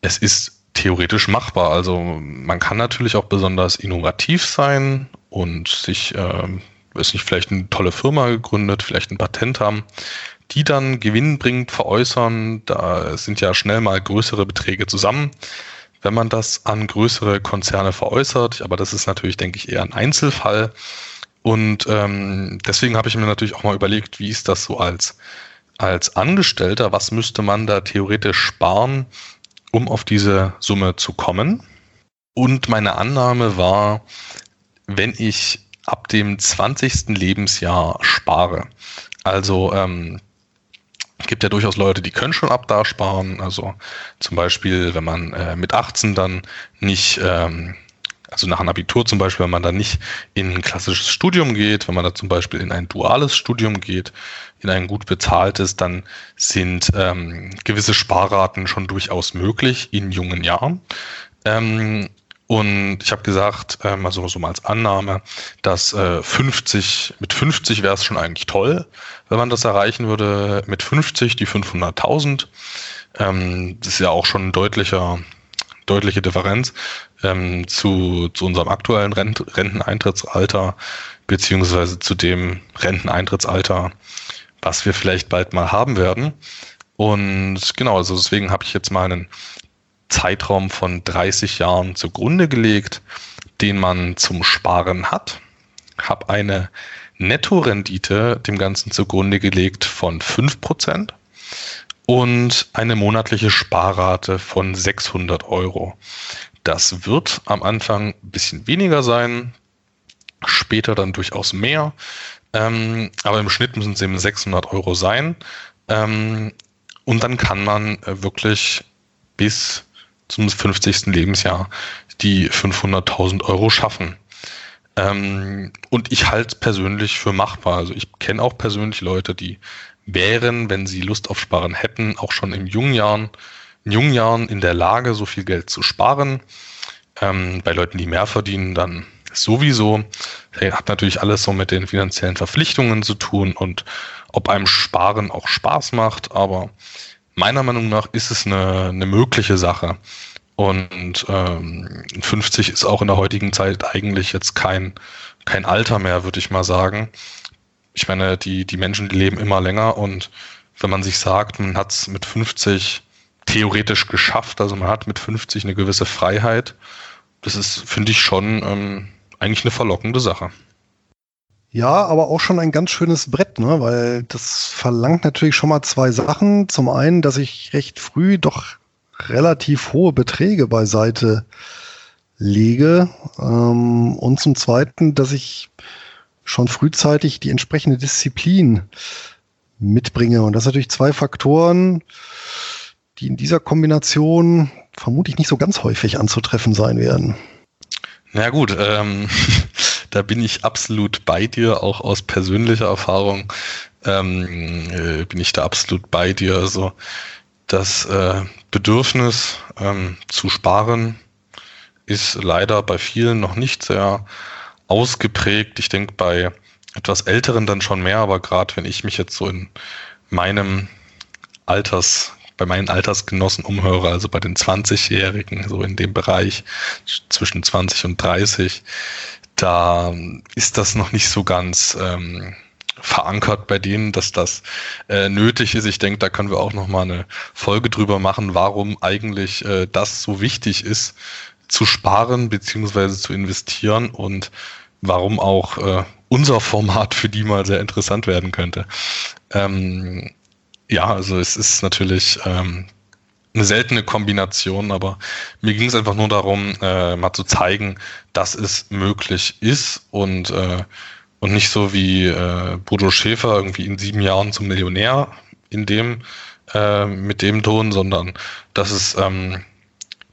es ist theoretisch machbar. Also man kann natürlich auch besonders innovativ sein und sich, äh, ist nicht vielleicht eine tolle Firma gegründet, vielleicht ein Patent haben, die dann gewinnbringend veräußern. Da sind ja schnell mal größere Beträge zusammen, wenn man das an größere Konzerne veräußert. Aber das ist natürlich, denke ich, eher ein Einzelfall. Und ähm, deswegen habe ich mir natürlich auch mal überlegt, wie ist das so als, als Angestellter? Was müsste man da theoretisch sparen, um auf diese Summe zu kommen? Und meine Annahme war, wenn ich ab dem 20. Lebensjahr spare, also ähm, gibt ja durchaus Leute, die können schon ab da sparen. Also zum Beispiel, wenn man äh, mit 18 dann nicht, ähm, also nach einem Abitur zum Beispiel, wenn man dann nicht in ein klassisches Studium geht, wenn man da zum Beispiel in ein duales Studium geht, in ein gut bezahltes, dann sind ähm, gewisse Sparraten schon durchaus möglich in jungen Jahren. Ähm, und ich habe gesagt, ähm, also so mal als Annahme, dass äh, 50, mit 50 wäre es schon eigentlich toll, wenn man das erreichen würde. Mit 50 die 500.000. Ähm, das ist ja auch schon ein deutlicher, deutliche Differenz ähm, zu, zu unserem aktuellen Rent Renteneintrittsalter beziehungsweise zu dem Renteneintrittsalter, was wir vielleicht bald mal haben werden. Und genau, also deswegen habe ich jetzt mal einen Zeitraum von 30 Jahren zugrunde gelegt, den man zum Sparen hat. Habe eine Nettorendite dem Ganzen zugrunde gelegt von 5% und eine monatliche Sparrate von 600 Euro. Das wird am Anfang ein bisschen weniger sein, später dann durchaus mehr, ähm, aber im Schnitt müssen es eben 600 Euro sein. Ähm, und dann kann man äh, wirklich bis zum 50. Lebensjahr die 500.000 Euro schaffen. Ähm, und ich halte es persönlich für machbar. Also ich kenne auch persönlich Leute, die wären, wenn sie Lust auf Sparen hätten, auch schon in jungen Jahren, in jungen Jahren in der Lage, so viel Geld zu sparen. Ähm, bei Leuten, die mehr verdienen, dann sowieso. Das hat natürlich alles so mit den finanziellen Verpflichtungen zu tun und ob einem Sparen auch Spaß macht, aber meiner Meinung nach ist es eine, eine mögliche Sache. Und ähm, 50 ist auch in der heutigen Zeit eigentlich jetzt kein, kein Alter mehr, würde ich mal sagen. Ich meine, die, die Menschen die leben immer länger und wenn man sich sagt, man hat es mit 50 theoretisch geschafft, also man hat mit 50 eine gewisse Freiheit, das ist, finde ich, schon ähm, eigentlich eine verlockende Sache. Ja, aber auch schon ein ganz schönes Brett, ne? weil das verlangt natürlich schon mal zwei Sachen. Zum einen, dass ich recht früh doch relativ hohe Beträge beiseite lege ähm, und zum zweiten, dass ich schon frühzeitig die entsprechende Disziplin mitbringe. Und das sind natürlich zwei Faktoren, die in dieser Kombination vermutlich nicht so ganz häufig anzutreffen sein werden. Na gut, ähm, da bin ich absolut bei dir, auch aus persönlicher Erfahrung ähm, äh, bin ich da absolut bei dir. Also das äh, Bedürfnis ähm, zu sparen ist leider bei vielen noch nicht sehr ausgeprägt. Ich denke bei etwas Älteren dann schon mehr, aber gerade wenn ich mich jetzt so in meinem Alters bei meinen Altersgenossen umhöre, also bei den 20-Jährigen, so in dem Bereich zwischen 20 und 30, da ist das noch nicht so ganz ähm, verankert bei denen, dass das äh, nötig ist. Ich denke, da können wir auch noch mal eine Folge drüber machen, warum eigentlich äh, das so wichtig ist, zu sparen beziehungsweise zu investieren und warum auch äh, unser Format für die mal sehr interessant werden könnte. Ähm, ja, also es ist natürlich ähm, eine seltene Kombination, aber mir ging es einfach nur darum, äh, mal zu zeigen, dass es möglich ist und, äh, und nicht so wie äh, Bodo Schäfer irgendwie in sieben Jahren zum Millionär in dem, äh, mit dem Ton, sondern dass es ähm,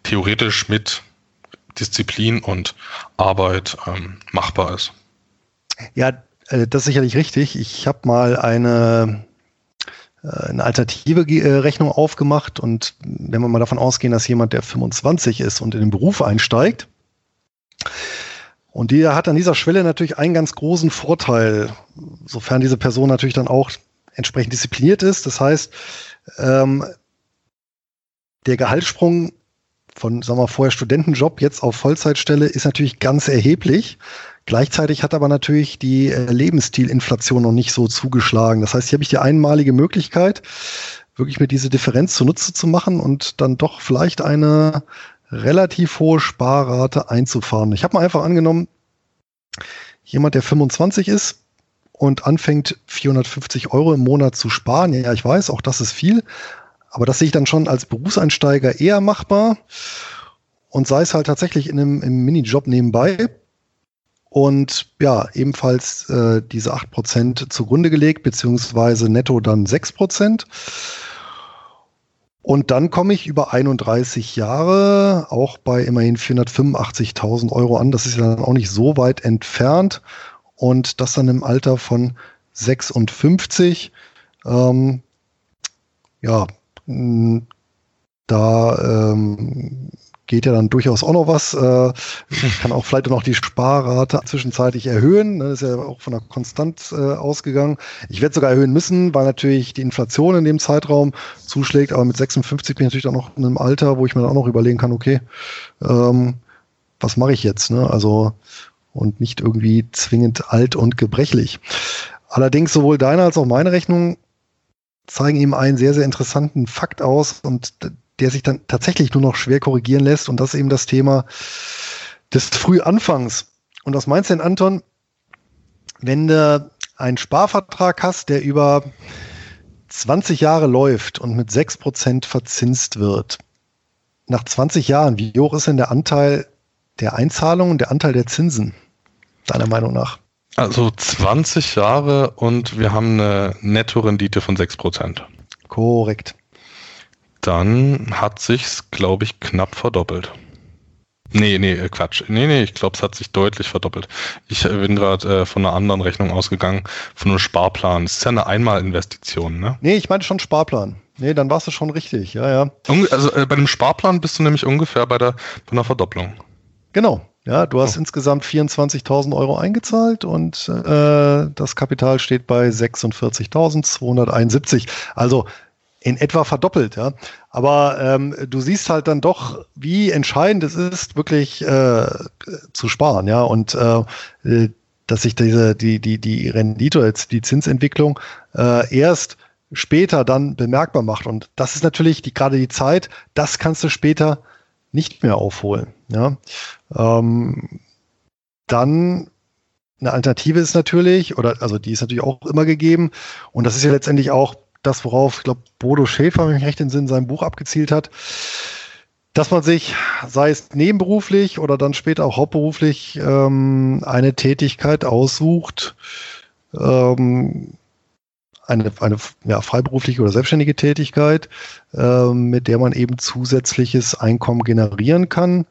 theoretisch mit Disziplin und Arbeit ähm, machbar ist. Ja, äh, das ist sicherlich richtig. Ich habe mal eine eine alternative äh, Rechnung aufgemacht und wenn wir mal davon ausgehen, dass jemand, der 25 ist und in den Beruf einsteigt Und die hat an dieser Schwelle natürlich einen ganz großen Vorteil, sofern diese Person natürlich dann auch entsprechend diszipliniert ist. Das heißt, ähm, der Gehaltssprung von, sagen wir vorher Studentenjob jetzt auf Vollzeitstelle ist natürlich ganz erheblich. Gleichzeitig hat aber natürlich die äh, Lebensstilinflation noch nicht so zugeschlagen. Das heißt, hier habe ich die einmalige Möglichkeit, wirklich mir diese Differenz zunutze zu machen und dann doch vielleicht eine relativ hohe Sparrate einzufahren. Ich habe mal einfach angenommen, jemand, der 25 ist und anfängt 450 Euro im Monat zu sparen, ja, ich weiß, auch das ist viel, aber das sehe ich dann schon als Berufseinsteiger eher machbar und sei es halt tatsächlich in einem, im Minijob nebenbei. Und ja, ebenfalls äh, diese 8% zugrunde gelegt, beziehungsweise netto dann 6%. Und dann komme ich über 31 Jahre auch bei immerhin 485.000 Euro an. Das ist ja dann auch nicht so weit entfernt. Und das dann im Alter von 56. Ähm, ja, da ähm, geht ja dann durchaus auch noch was. Äh, kann auch vielleicht noch die Sparrate zwischenzeitlich erhöhen. Das ist ja auch von der Konstant äh, ausgegangen. Ich werde sogar erhöhen müssen, weil natürlich die Inflation in dem Zeitraum zuschlägt. Aber mit 56 bin ich natürlich auch noch in einem Alter, wo ich mir dann auch noch überlegen kann, okay, ähm, was mache ich jetzt? Ne? Also und nicht irgendwie zwingend alt und gebrechlich. Allerdings sowohl deine als auch meine Rechnung zeigen ihm einen sehr, sehr interessanten Fakt aus und der sich dann tatsächlich nur noch schwer korrigieren lässt. Und das ist eben das Thema des Frühanfangs. Und was meinst du denn, Anton, wenn du einen Sparvertrag hast, der über 20 Jahre läuft und mit 6% verzinst wird? Nach 20 Jahren, wie hoch ist denn der Anteil der Einzahlungen und der Anteil der Zinsen, deiner Meinung nach? Also 20 Jahre und wir haben eine Nettorendite von 6%. Korrekt. Dann hat sich's, glaube ich, knapp verdoppelt. Nee, nee, äh, Quatsch. Nee, nee, ich glaube, es hat sich deutlich verdoppelt. Ich äh, bin gerade äh, von einer anderen Rechnung ausgegangen, von einem Sparplan. Es ist ja eine Einmalinvestition, ne? Nee, ich meine schon Sparplan. Nee, dann warst du schon richtig, ja, ja. Also äh, bei dem Sparplan bist du nämlich ungefähr bei der bei einer Verdopplung. Genau, ja, du hast oh. insgesamt 24.000 Euro eingezahlt und äh, das Kapital steht bei 46.271. Also in etwa verdoppelt, ja. Aber ähm, du siehst halt dann doch, wie entscheidend es ist, wirklich äh, zu sparen, ja. Und äh, dass sich diese, die, die, die Rendite, jetzt die Zinsentwicklung äh, erst später dann bemerkbar macht. Und das ist natürlich die, gerade die Zeit, das kannst du später nicht mehr aufholen. Ja. Ähm, dann eine Alternative ist natürlich, oder also die ist natürlich auch immer gegeben, und das ist ja letztendlich auch das, worauf, ich glaube, Bodo Schäfer, wenn ich recht in Sinn, sein Buch abgezielt hat, dass man sich, sei es nebenberuflich oder dann später auch hauptberuflich, ähm, eine Tätigkeit aussucht, ähm, eine, eine ja, freiberufliche oder selbstständige Tätigkeit, ähm, mit der man eben zusätzliches Einkommen generieren kann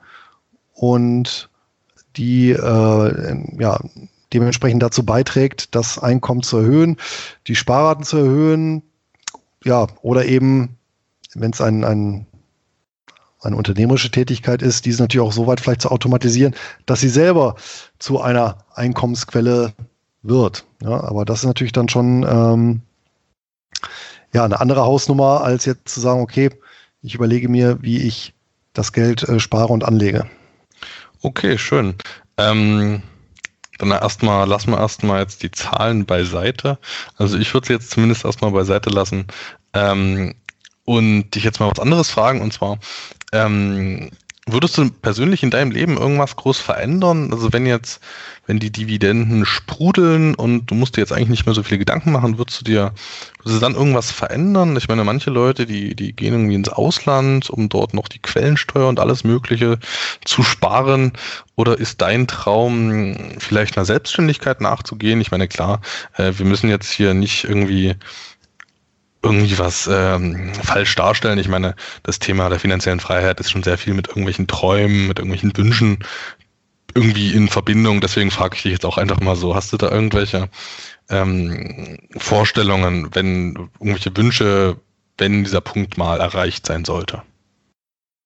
und die äh, ja, dementsprechend dazu beiträgt, das Einkommen zu erhöhen, die Sparraten zu erhöhen, ja, oder eben, wenn es ein, ein, eine unternehmerische Tätigkeit ist, diese natürlich auch so weit vielleicht zu automatisieren, dass sie selber zu einer Einkommensquelle wird. Ja, aber das ist natürlich dann schon ähm, ja, eine andere Hausnummer, als jetzt zu sagen, okay, ich überlege mir, wie ich das Geld äh, spare und anlege. Okay, schön. Ähm, dann erstmal, lassen wir erstmal jetzt die Zahlen beiseite. Also ich würde sie jetzt zumindest erstmal beiseite lassen ähm, und dich jetzt mal was anderes fragen und zwar, ähm, Würdest du persönlich in deinem Leben irgendwas groß verändern? Also wenn jetzt, wenn die Dividenden sprudeln und du musst dir jetzt eigentlich nicht mehr so viele Gedanken machen, würdest du dir, würdest du dann irgendwas verändern? Ich meine, manche Leute, die, die gehen irgendwie ins Ausland, um dort noch die Quellensteuer und alles Mögliche zu sparen. Oder ist dein Traum, vielleicht einer Selbstständigkeit nachzugehen? Ich meine, klar, äh, wir müssen jetzt hier nicht irgendwie irgendwie was ähm, falsch darstellen. Ich meine, das Thema der finanziellen Freiheit ist schon sehr viel mit irgendwelchen Träumen, mit irgendwelchen Wünschen irgendwie in Verbindung. Deswegen frage ich dich jetzt auch einfach mal so, hast du da irgendwelche ähm, Vorstellungen, wenn irgendwelche Wünsche, wenn dieser Punkt mal erreicht sein sollte?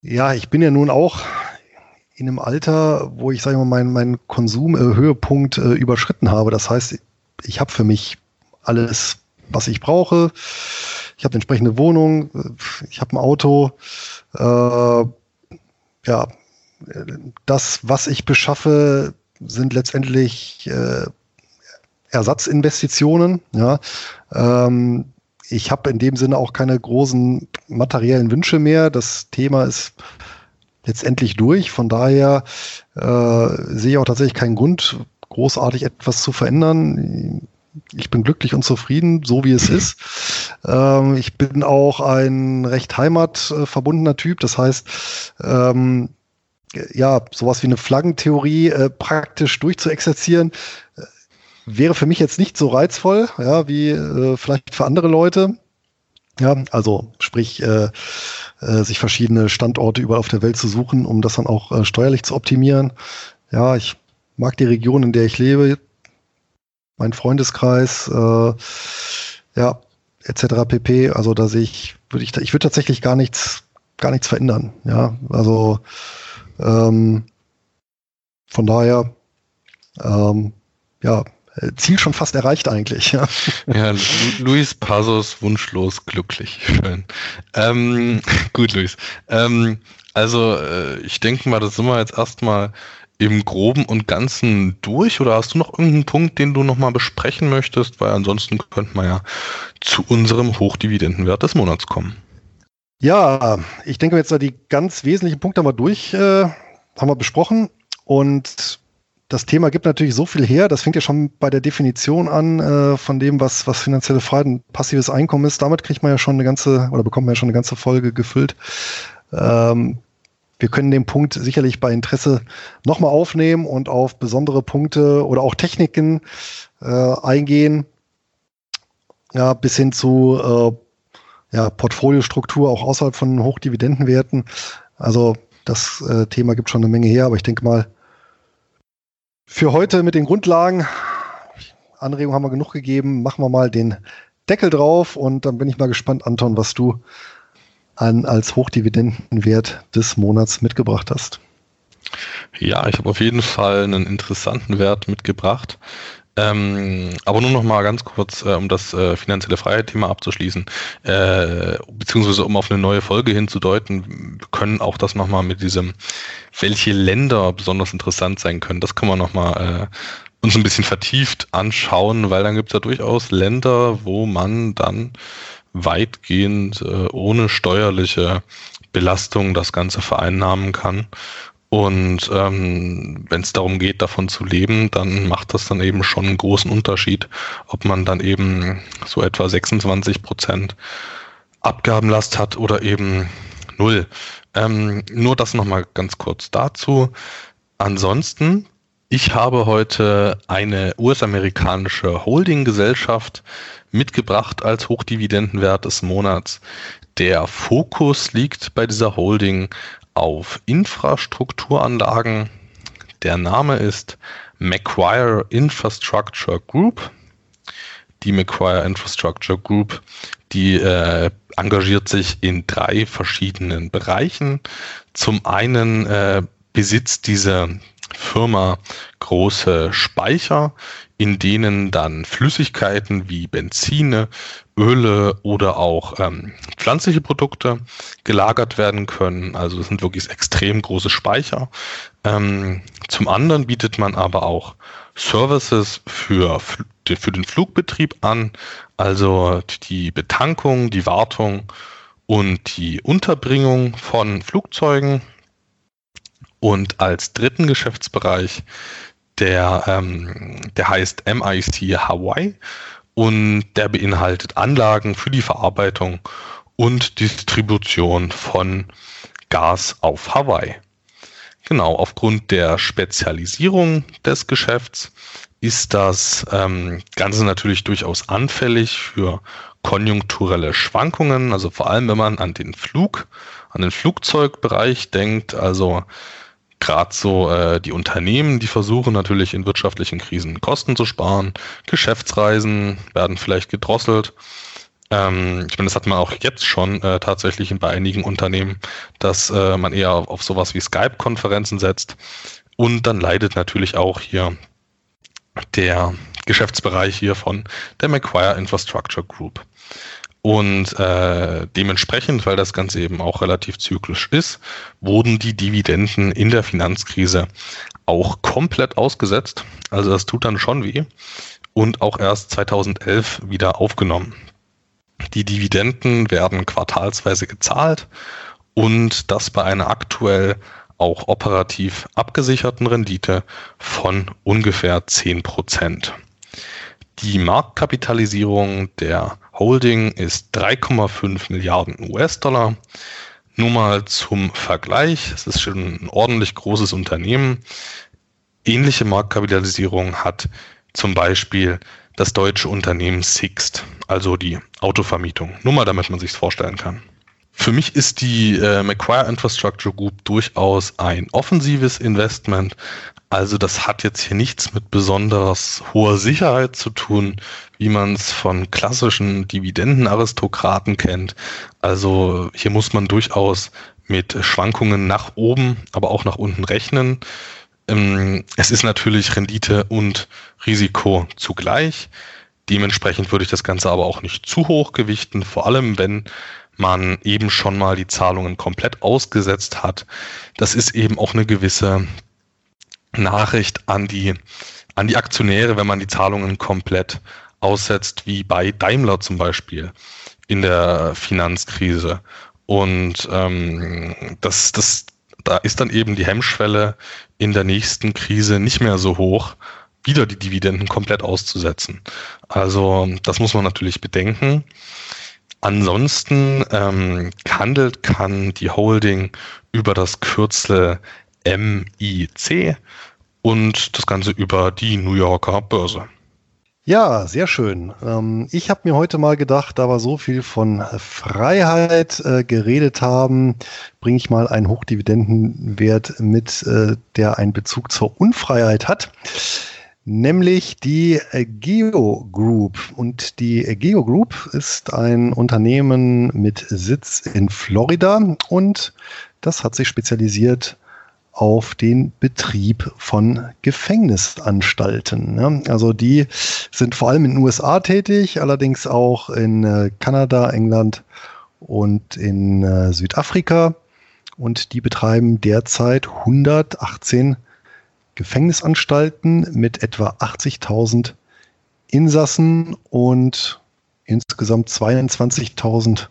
Ja, ich bin ja nun auch in einem Alter, wo ich sage mal meinen mein Konsumhöhepunkt äh, überschritten habe. Das heißt, ich habe für mich alles, was ich brauche. Ich habe eine entsprechende Wohnung, ich habe ein Auto. Äh, ja, das, was ich beschaffe, sind letztendlich äh, Ersatzinvestitionen. Ja. Ähm, ich habe in dem Sinne auch keine großen materiellen Wünsche mehr. Das Thema ist letztendlich durch. Von daher äh, sehe ich auch tatsächlich keinen Grund, großartig etwas zu verändern. Ich bin glücklich und zufrieden, so wie es ist. Ähm, ich bin auch ein recht heimatverbundener Typ. Das heißt, ähm, ja, sowas wie eine Flaggentheorie äh, praktisch durchzuexerzieren, äh, wäre für mich jetzt nicht so reizvoll, ja, wie äh, vielleicht für andere Leute. Ja, also sprich, äh, äh, sich verschiedene Standorte überall auf der Welt zu suchen, um das dann auch äh, steuerlich zu optimieren. Ja, ich mag die Region, in der ich lebe, mein Freundeskreis, äh, ja, etc. pp. Also da sehe ich, würde ich, ich würde tatsächlich gar nichts, gar nichts verändern. Ja, also ähm, von daher, ähm, ja, Ziel schon fast erreicht eigentlich. Ja, ja Luis Pasos wunschlos glücklich. Schön. Ähm, gut, Luis. Ähm, also äh, ich denke mal, das sind wir jetzt erstmal im Groben und Ganzen durch oder hast du noch irgendeinen Punkt, den du nochmal besprechen möchtest? Weil ansonsten könnten wir ja zu unserem Hochdividendenwert des Monats kommen. Ja, ich denke jetzt die ganz wesentlichen Punkte haben wir durch, äh, haben wir besprochen und das Thema gibt natürlich so viel her. Das fängt ja schon bei der Definition an äh, von dem, was, was finanzielle Freiheit und passives Einkommen ist. Damit kriegt man ja schon eine ganze oder bekommt man ja schon eine ganze Folge gefüllt. Ähm, wir können den Punkt sicherlich bei Interesse nochmal aufnehmen und auf besondere Punkte oder auch Techniken äh, eingehen. Ja, bis hin zu äh, ja, Portfoliostruktur auch außerhalb von Hochdividendenwerten. Also das äh, Thema gibt schon eine Menge her, aber ich denke mal, für heute mit den Grundlagen, Anregungen haben wir genug gegeben, machen wir mal den Deckel drauf und dann bin ich mal gespannt, Anton, was du an als Hochdividendenwert des Monats mitgebracht hast. Ja, ich habe auf jeden Fall einen interessanten Wert mitgebracht. Ähm, aber nur noch mal ganz kurz, äh, um das äh, finanzielle Freiheit-Thema abzuschließen, äh, beziehungsweise um auf eine neue Folge hinzudeuten, wir können auch das noch mal mit diesem, welche Länder besonders interessant sein können, das können wir noch mal äh, uns ein bisschen vertieft anschauen, weil dann gibt es ja durchaus Länder, wo man dann weitgehend äh, ohne steuerliche Belastung das Ganze vereinnahmen kann. Und ähm, wenn es darum geht, davon zu leben, dann macht das dann eben schon einen großen Unterschied, ob man dann eben so etwa 26 Prozent Abgabenlast hat oder eben null. Ähm, nur das nochmal ganz kurz dazu. Ansonsten, ich habe heute eine US-amerikanische Holding-Gesellschaft mitgebracht als Hochdividendenwert des Monats. Der Fokus liegt bei dieser Holding auf Infrastrukturanlagen. Der Name ist Macquarie Infrastructure Group. Die Macquarie Infrastructure Group, die äh, engagiert sich in drei verschiedenen Bereichen. Zum einen äh, besitzt diese Firma große Speicher, in denen dann Flüssigkeiten wie Benzine, Öle oder auch ähm, pflanzliche Produkte gelagert werden können. Also das sind wirklich extrem große Speicher. Ähm, zum anderen bietet man aber auch Services für, für den Flugbetrieb an, also die Betankung, die Wartung und die Unterbringung von Flugzeugen. Und als dritten Geschäftsbereich, der, ähm, der heißt MIC Hawaii. Und der beinhaltet Anlagen für die Verarbeitung und Distribution von Gas auf Hawaii. Genau, aufgrund der Spezialisierung des Geschäfts ist das ähm, Ganze natürlich durchaus anfällig für konjunkturelle Schwankungen, also vor allem wenn man an den Flug, an den Flugzeugbereich denkt, also gerade so äh, die Unternehmen, die versuchen natürlich in wirtschaftlichen Krisen Kosten zu sparen. Geschäftsreisen werden vielleicht gedrosselt. Ähm, ich meine, das hat man auch jetzt schon äh, tatsächlich bei einigen Unternehmen, dass äh, man eher auf, auf sowas wie Skype-Konferenzen setzt. Und dann leidet natürlich auch hier der Geschäftsbereich hier von der Macquarie Infrastructure Group. Und äh, dementsprechend, weil das Ganze eben auch relativ zyklisch ist, wurden die Dividenden in der Finanzkrise auch komplett ausgesetzt. Also das tut dann schon weh. Und auch erst 2011 wieder aufgenommen. Die Dividenden werden quartalsweise gezahlt und das bei einer aktuell auch operativ abgesicherten Rendite von ungefähr 10 Prozent. Die Marktkapitalisierung der Holding ist 3,5 Milliarden US-Dollar. Nur mal zum Vergleich, es ist schon ein ordentlich großes Unternehmen. Ähnliche Marktkapitalisierung hat zum Beispiel das deutsche Unternehmen Sixt, also die Autovermietung. Nur mal, damit man sich vorstellen kann. Für mich ist die äh, Macquarie Infrastructure Group durchaus ein offensives Investment. Also das hat jetzt hier nichts mit besonders hoher Sicherheit zu tun, wie man es von klassischen Dividendenaristokraten kennt. Also hier muss man durchaus mit Schwankungen nach oben, aber auch nach unten rechnen. Ähm, es ist natürlich Rendite und Risiko zugleich. Dementsprechend würde ich das Ganze aber auch nicht zu hoch gewichten, vor allem wenn man eben schon mal die Zahlungen komplett ausgesetzt hat. Das ist eben auch eine gewisse Nachricht an die, an die Aktionäre, wenn man die Zahlungen komplett aussetzt, wie bei Daimler zum Beispiel in der Finanzkrise. Und ähm, das, das, da ist dann eben die Hemmschwelle in der nächsten Krise nicht mehr so hoch, wieder die Dividenden komplett auszusetzen. Also das muss man natürlich bedenken. Ansonsten ähm, handelt kann die Holding über das Kürzel MIC und das Ganze über die New Yorker Börse. Ja, sehr schön. Ähm, ich habe mir heute mal gedacht, da wir so viel von Freiheit äh, geredet haben, bringe ich mal einen Hochdividendenwert mit, äh, der einen Bezug zur Unfreiheit hat nämlich die Geo Group. Und die Geo Group ist ein Unternehmen mit Sitz in Florida und das hat sich spezialisiert auf den Betrieb von Gefängnisanstalten. Also die sind vor allem in den USA tätig, allerdings auch in äh, Kanada, England und in äh, Südafrika. Und die betreiben derzeit 118 Gefängnisanstalten mit etwa 80.000 Insassen und insgesamt 22.000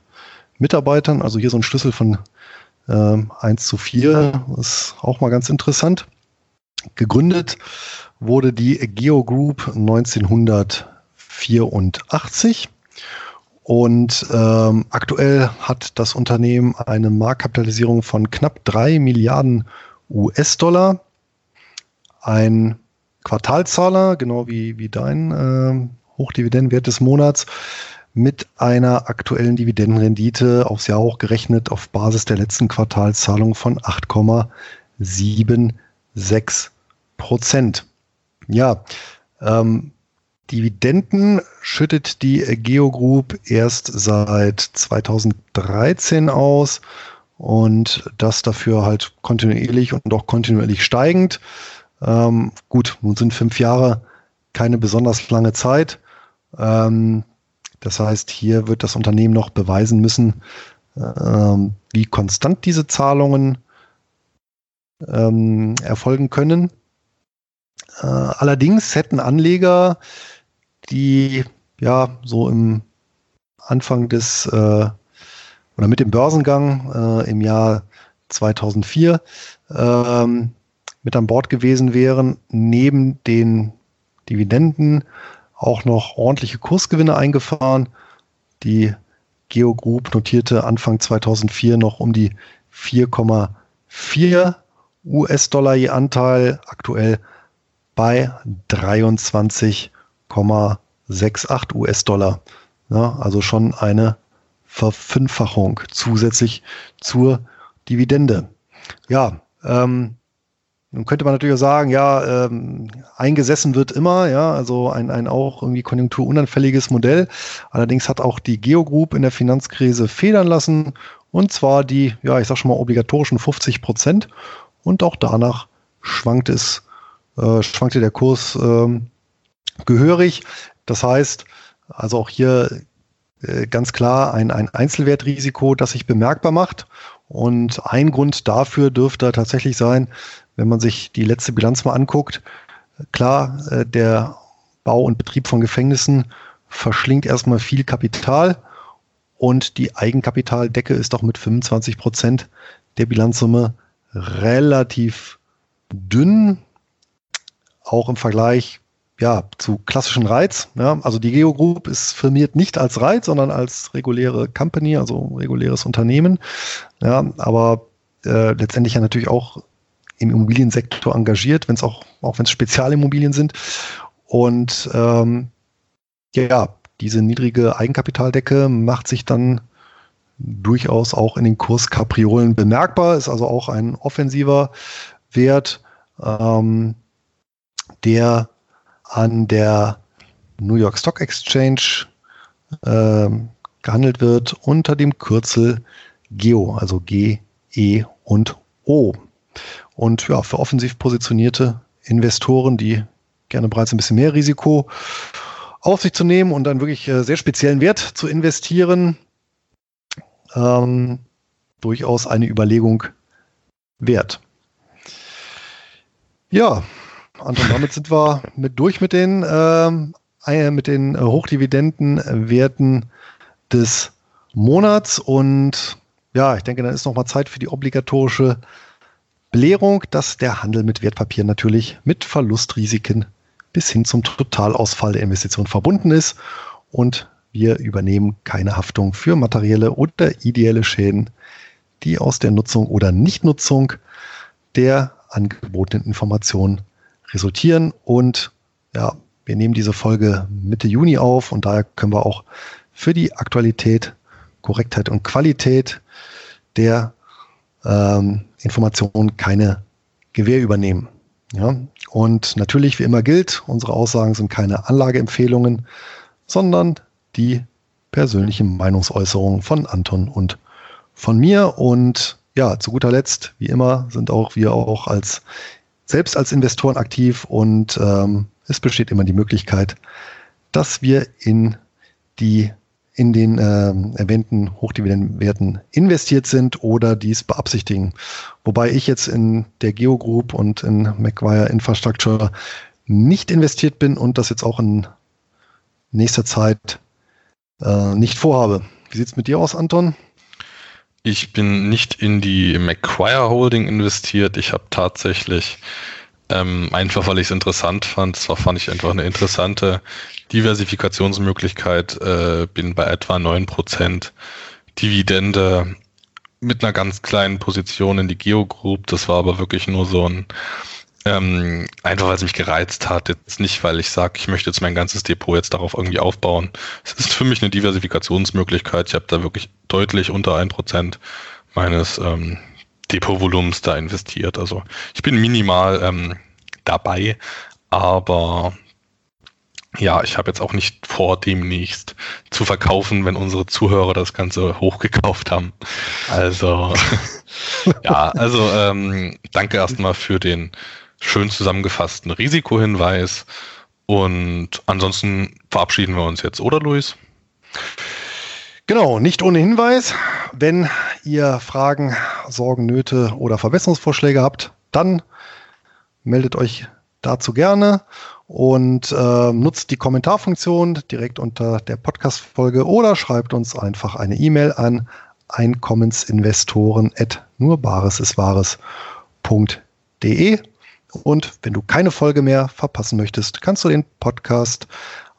Mitarbeitern. Also hier so ein Schlüssel von äh, 1 zu 4, ist auch mal ganz interessant. Gegründet wurde die Geo Group 1984 und ähm, aktuell hat das Unternehmen eine Marktkapitalisierung von knapp 3 Milliarden US-Dollar ein Quartalzahler, genau wie, wie dein äh, Hochdividendenwert des Monats, mit einer aktuellen Dividendenrendite aufs Jahr hochgerechnet auf Basis der letzten Quartalszahlung von 8,76 Prozent. Ja, ähm, Dividenden schüttet die Geo Group erst seit 2013 aus und das dafür halt kontinuierlich und auch kontinuierlich steigend. Ähm, gut, nun sind fünf Jahre keine besonders lange Zeit. Ähm, das heißt, hier wird das Unternehmen noch beweisen müssen, ähm, wie konstant diese Zahlungen ähm, erfolgen können. Äh, allerdings hätten Anleger, die ja so im Anfang des äh, oder mit dem Börsengang äh, im Jahr 2004 ähm, mit an Bord gewesen wären, neben den Dividenden auch noch ordentliche Kursgewinne eingefahren. Die Geo Group notierte Anfang 2004 noch um die 4,4 US-Dollar je Anteil, aktuell bei 23,68 US-Dollar. Ja, also schon eine Verfünffachung zusätzlich zur Dividende. Ja, ähm, Nun könnte man natürlich auch sagen, ja, ähm, eingesessen wird immer, ja, also ein, ein auch irgendwie konjunkturunanfälliges Modell. Allerdings hat auch die Geo Group in der Finanzkrise federn lassen und zwar die, ja, ich sag schon mal obligatorischen 50 Prozent und auch danach schwankt es, äh, schwankte der Kurs äh, gehörig. Das heißt, also auch hier äh, ganz klar ein, ein Einzelwertrisiko, das sich bemerkbar macht. Und ein Grund dafür dürfte tatsächlich sein, wenn man sich die letzte Bilanz mal anguckt, klar, äh, der Bau und Betrieb von Gefängnissen verschlingt erstmal viel Kapital und die Eigenkapitaldecke ist auch mit 25 Prozent der Bilanzsumme relativ dünn, auch im Vergleich ja, zu klassischen Reiz. Ja, also die Geo Group ist firmiert nicht als Reiz, sondern als reguläre Company, also reguläres Unternehmen. Ja, aber äh, letztendlich ja natürlich auch im Immobiliensektor engagiert, wenn es auch, auch wenn es Spezialimmobilien sind. Und ähm, ja, diese niedrige Eigenkapitaldecke macht sich dann durchaus auch in den Kurskapriolen bemerkbar, ist also auch ein offensiver Wert, ähm, der an der New York Stock Exchange äh, gehandelt wird unter dem Kürzel GEO, also G, E und O. Und ja, für offensiv positionierte Investoren, die gerne bereits ein bisschen mehr Risiko auf sich zu nehmen und einen wirklich äh, sehr speziellen Wert zu investieren, ähm, durchaus eine Überlegung wert. Ja, Anton, damit sind wir mit durch mit den, ähm, äh, mit den Hochdividendenwerten des Monats und ja, ich denke, dann ist noch mal Zeit für die obligatorische Belehrung, dass der Handel mit Wertpapieren natürlich mit Verlustrisiken bis hin zum Totalausfall der Investition verbunden ist und wir übernehmen keine Haftung für materielle oder ideelle Schäden, die aus der Nutzung oder Nichtnutzung der angebotenen Informationen resultieren. Und ja, wir nehmen diese Folge Mitte Juni auf und daher können wir auch für die Aktualität, Korrektheit und Qualität der ähm, Informationen keine Gewähr übernehmen. Ja? Und natürlich, wie immer gilt, unsere Aussagen sind keine Anlageempfehlungen, sondern die persönlichen Meinungsäußerungen von Anton und von mir. Und ja, zu guter Letzt, wie immer, sind auch wir auch als selbst als Investoren aktiv und ähm, es besteht immer die Möglichkeit, dass wir in die in den äh, erwähnten Hochdividendenwerten investiert sind oder dies beabsichtigen. Wobei ich jetzt in der Geo Group und in Macquarie Infrastructure nicht investiert bin und das jetzt auch in nächster Zeit äh, nicht vorhabe. Wie sieht es mit dir aus, Anton? Ich bin nicht in die Macquarie Holding investiert. Ich habe tatsächlich ähm, einfach, weil ich es interessant fand. Zwar fand ich einfach eine interessante Diversifikationsmöglichkeit. Äh, bin bei etwa 9% Dividende mit einer ganz kleinen Position in die Geo Group. Das war aber wirklich nur so ein, ähm, einfach weil es mich gereizt hat. Jetzt nicht, weil ich sage, ich möchte jetzt mein ganzes Depot jetzt darauf irgendwie aufbauen. Es ist für mich eine Diversifikationsmöglichkeit. Ich habe da wirklich deutlich unter 1% meines ähm, Depotvolumens da investiert. Also ich bin minimal ähm, dabei, aber ja, ich habe jetzt auch nicht vor, demnächst zu verkaufen, wenn unsere Zuhörer das Ganze hochgekauft haben. Also ja, also ähm, danke erstmal für den schön zusammengefassten Risikohinweis. Und ansonsten verabschieden wir uns jetzt, oder Luis? Genau, nicht ohne Hinweis. Wenn ihr Fragen, Sorgen, Nöte oder Verbesserungsvorschläge habt, dann meldet euch dazu gerne und äh, nutzt die Kommentarfunktion direkt unter der Podcast-Folge oder schreibt uns einfach eine E-Mail an einkommensinvestoren at nurbaresiswahres.de und wenn du keine Folge mehr verpassen möchtest, kannst du den Podcast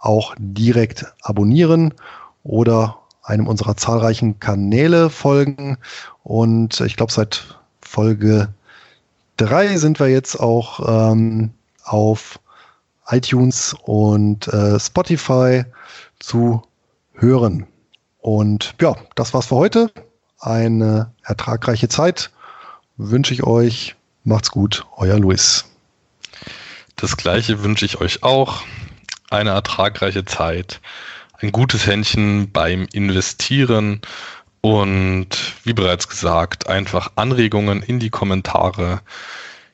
auch direkt abonnieren oder einem unserer zahlreichen Kanäle folgen. Und ich glaube, seit Folge 3 sind wir jetzt auch ähm, auf iTunes und äh, Spotify zu hören. Und ja, das war's für heute. Eine ertragreiche Zeit wünsche ich euch. Macht's gut, euer Luis. Das gleiche wünsche ich euch auch. Eine ertragreiche Zeit, ein gutes Händchen beim Investieren und wie bereits gesagt, einfach Anregungen in die Kommentare.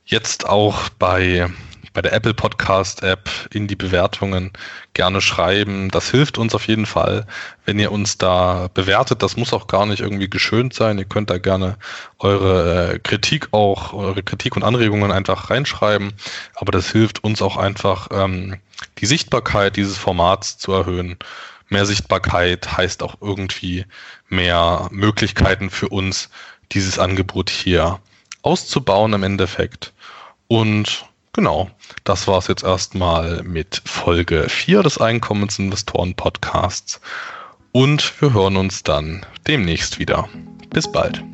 Jetzt auch bei bei der Apple Podcast App in die Bewertungen gerne schreiben. Das hilft uns auf jeden Fall, wenn ihr uns da bewertet. Das muss auch gar nicht irgendwie geschönt sein. Ihr könnt da gerne eure äh, Kritik auch, eure Kritik und Anregungen einfach reinschreiben. Aber das hilft uns auch einfach, ähm, die Sichtbarkeit dieses Formats zu erhöhen. Mehr Sichtbarkeit heißt auch irgendwie mehr Möglichkeiten für uns, dieses Angebot hier auszubauen im Endeffekt. Und Genau, das war es jetzt erstmal mit Folge 4 des Einkommensinvestoren Podcasts und wir hören uns dann demnächst wieder. Bis bald.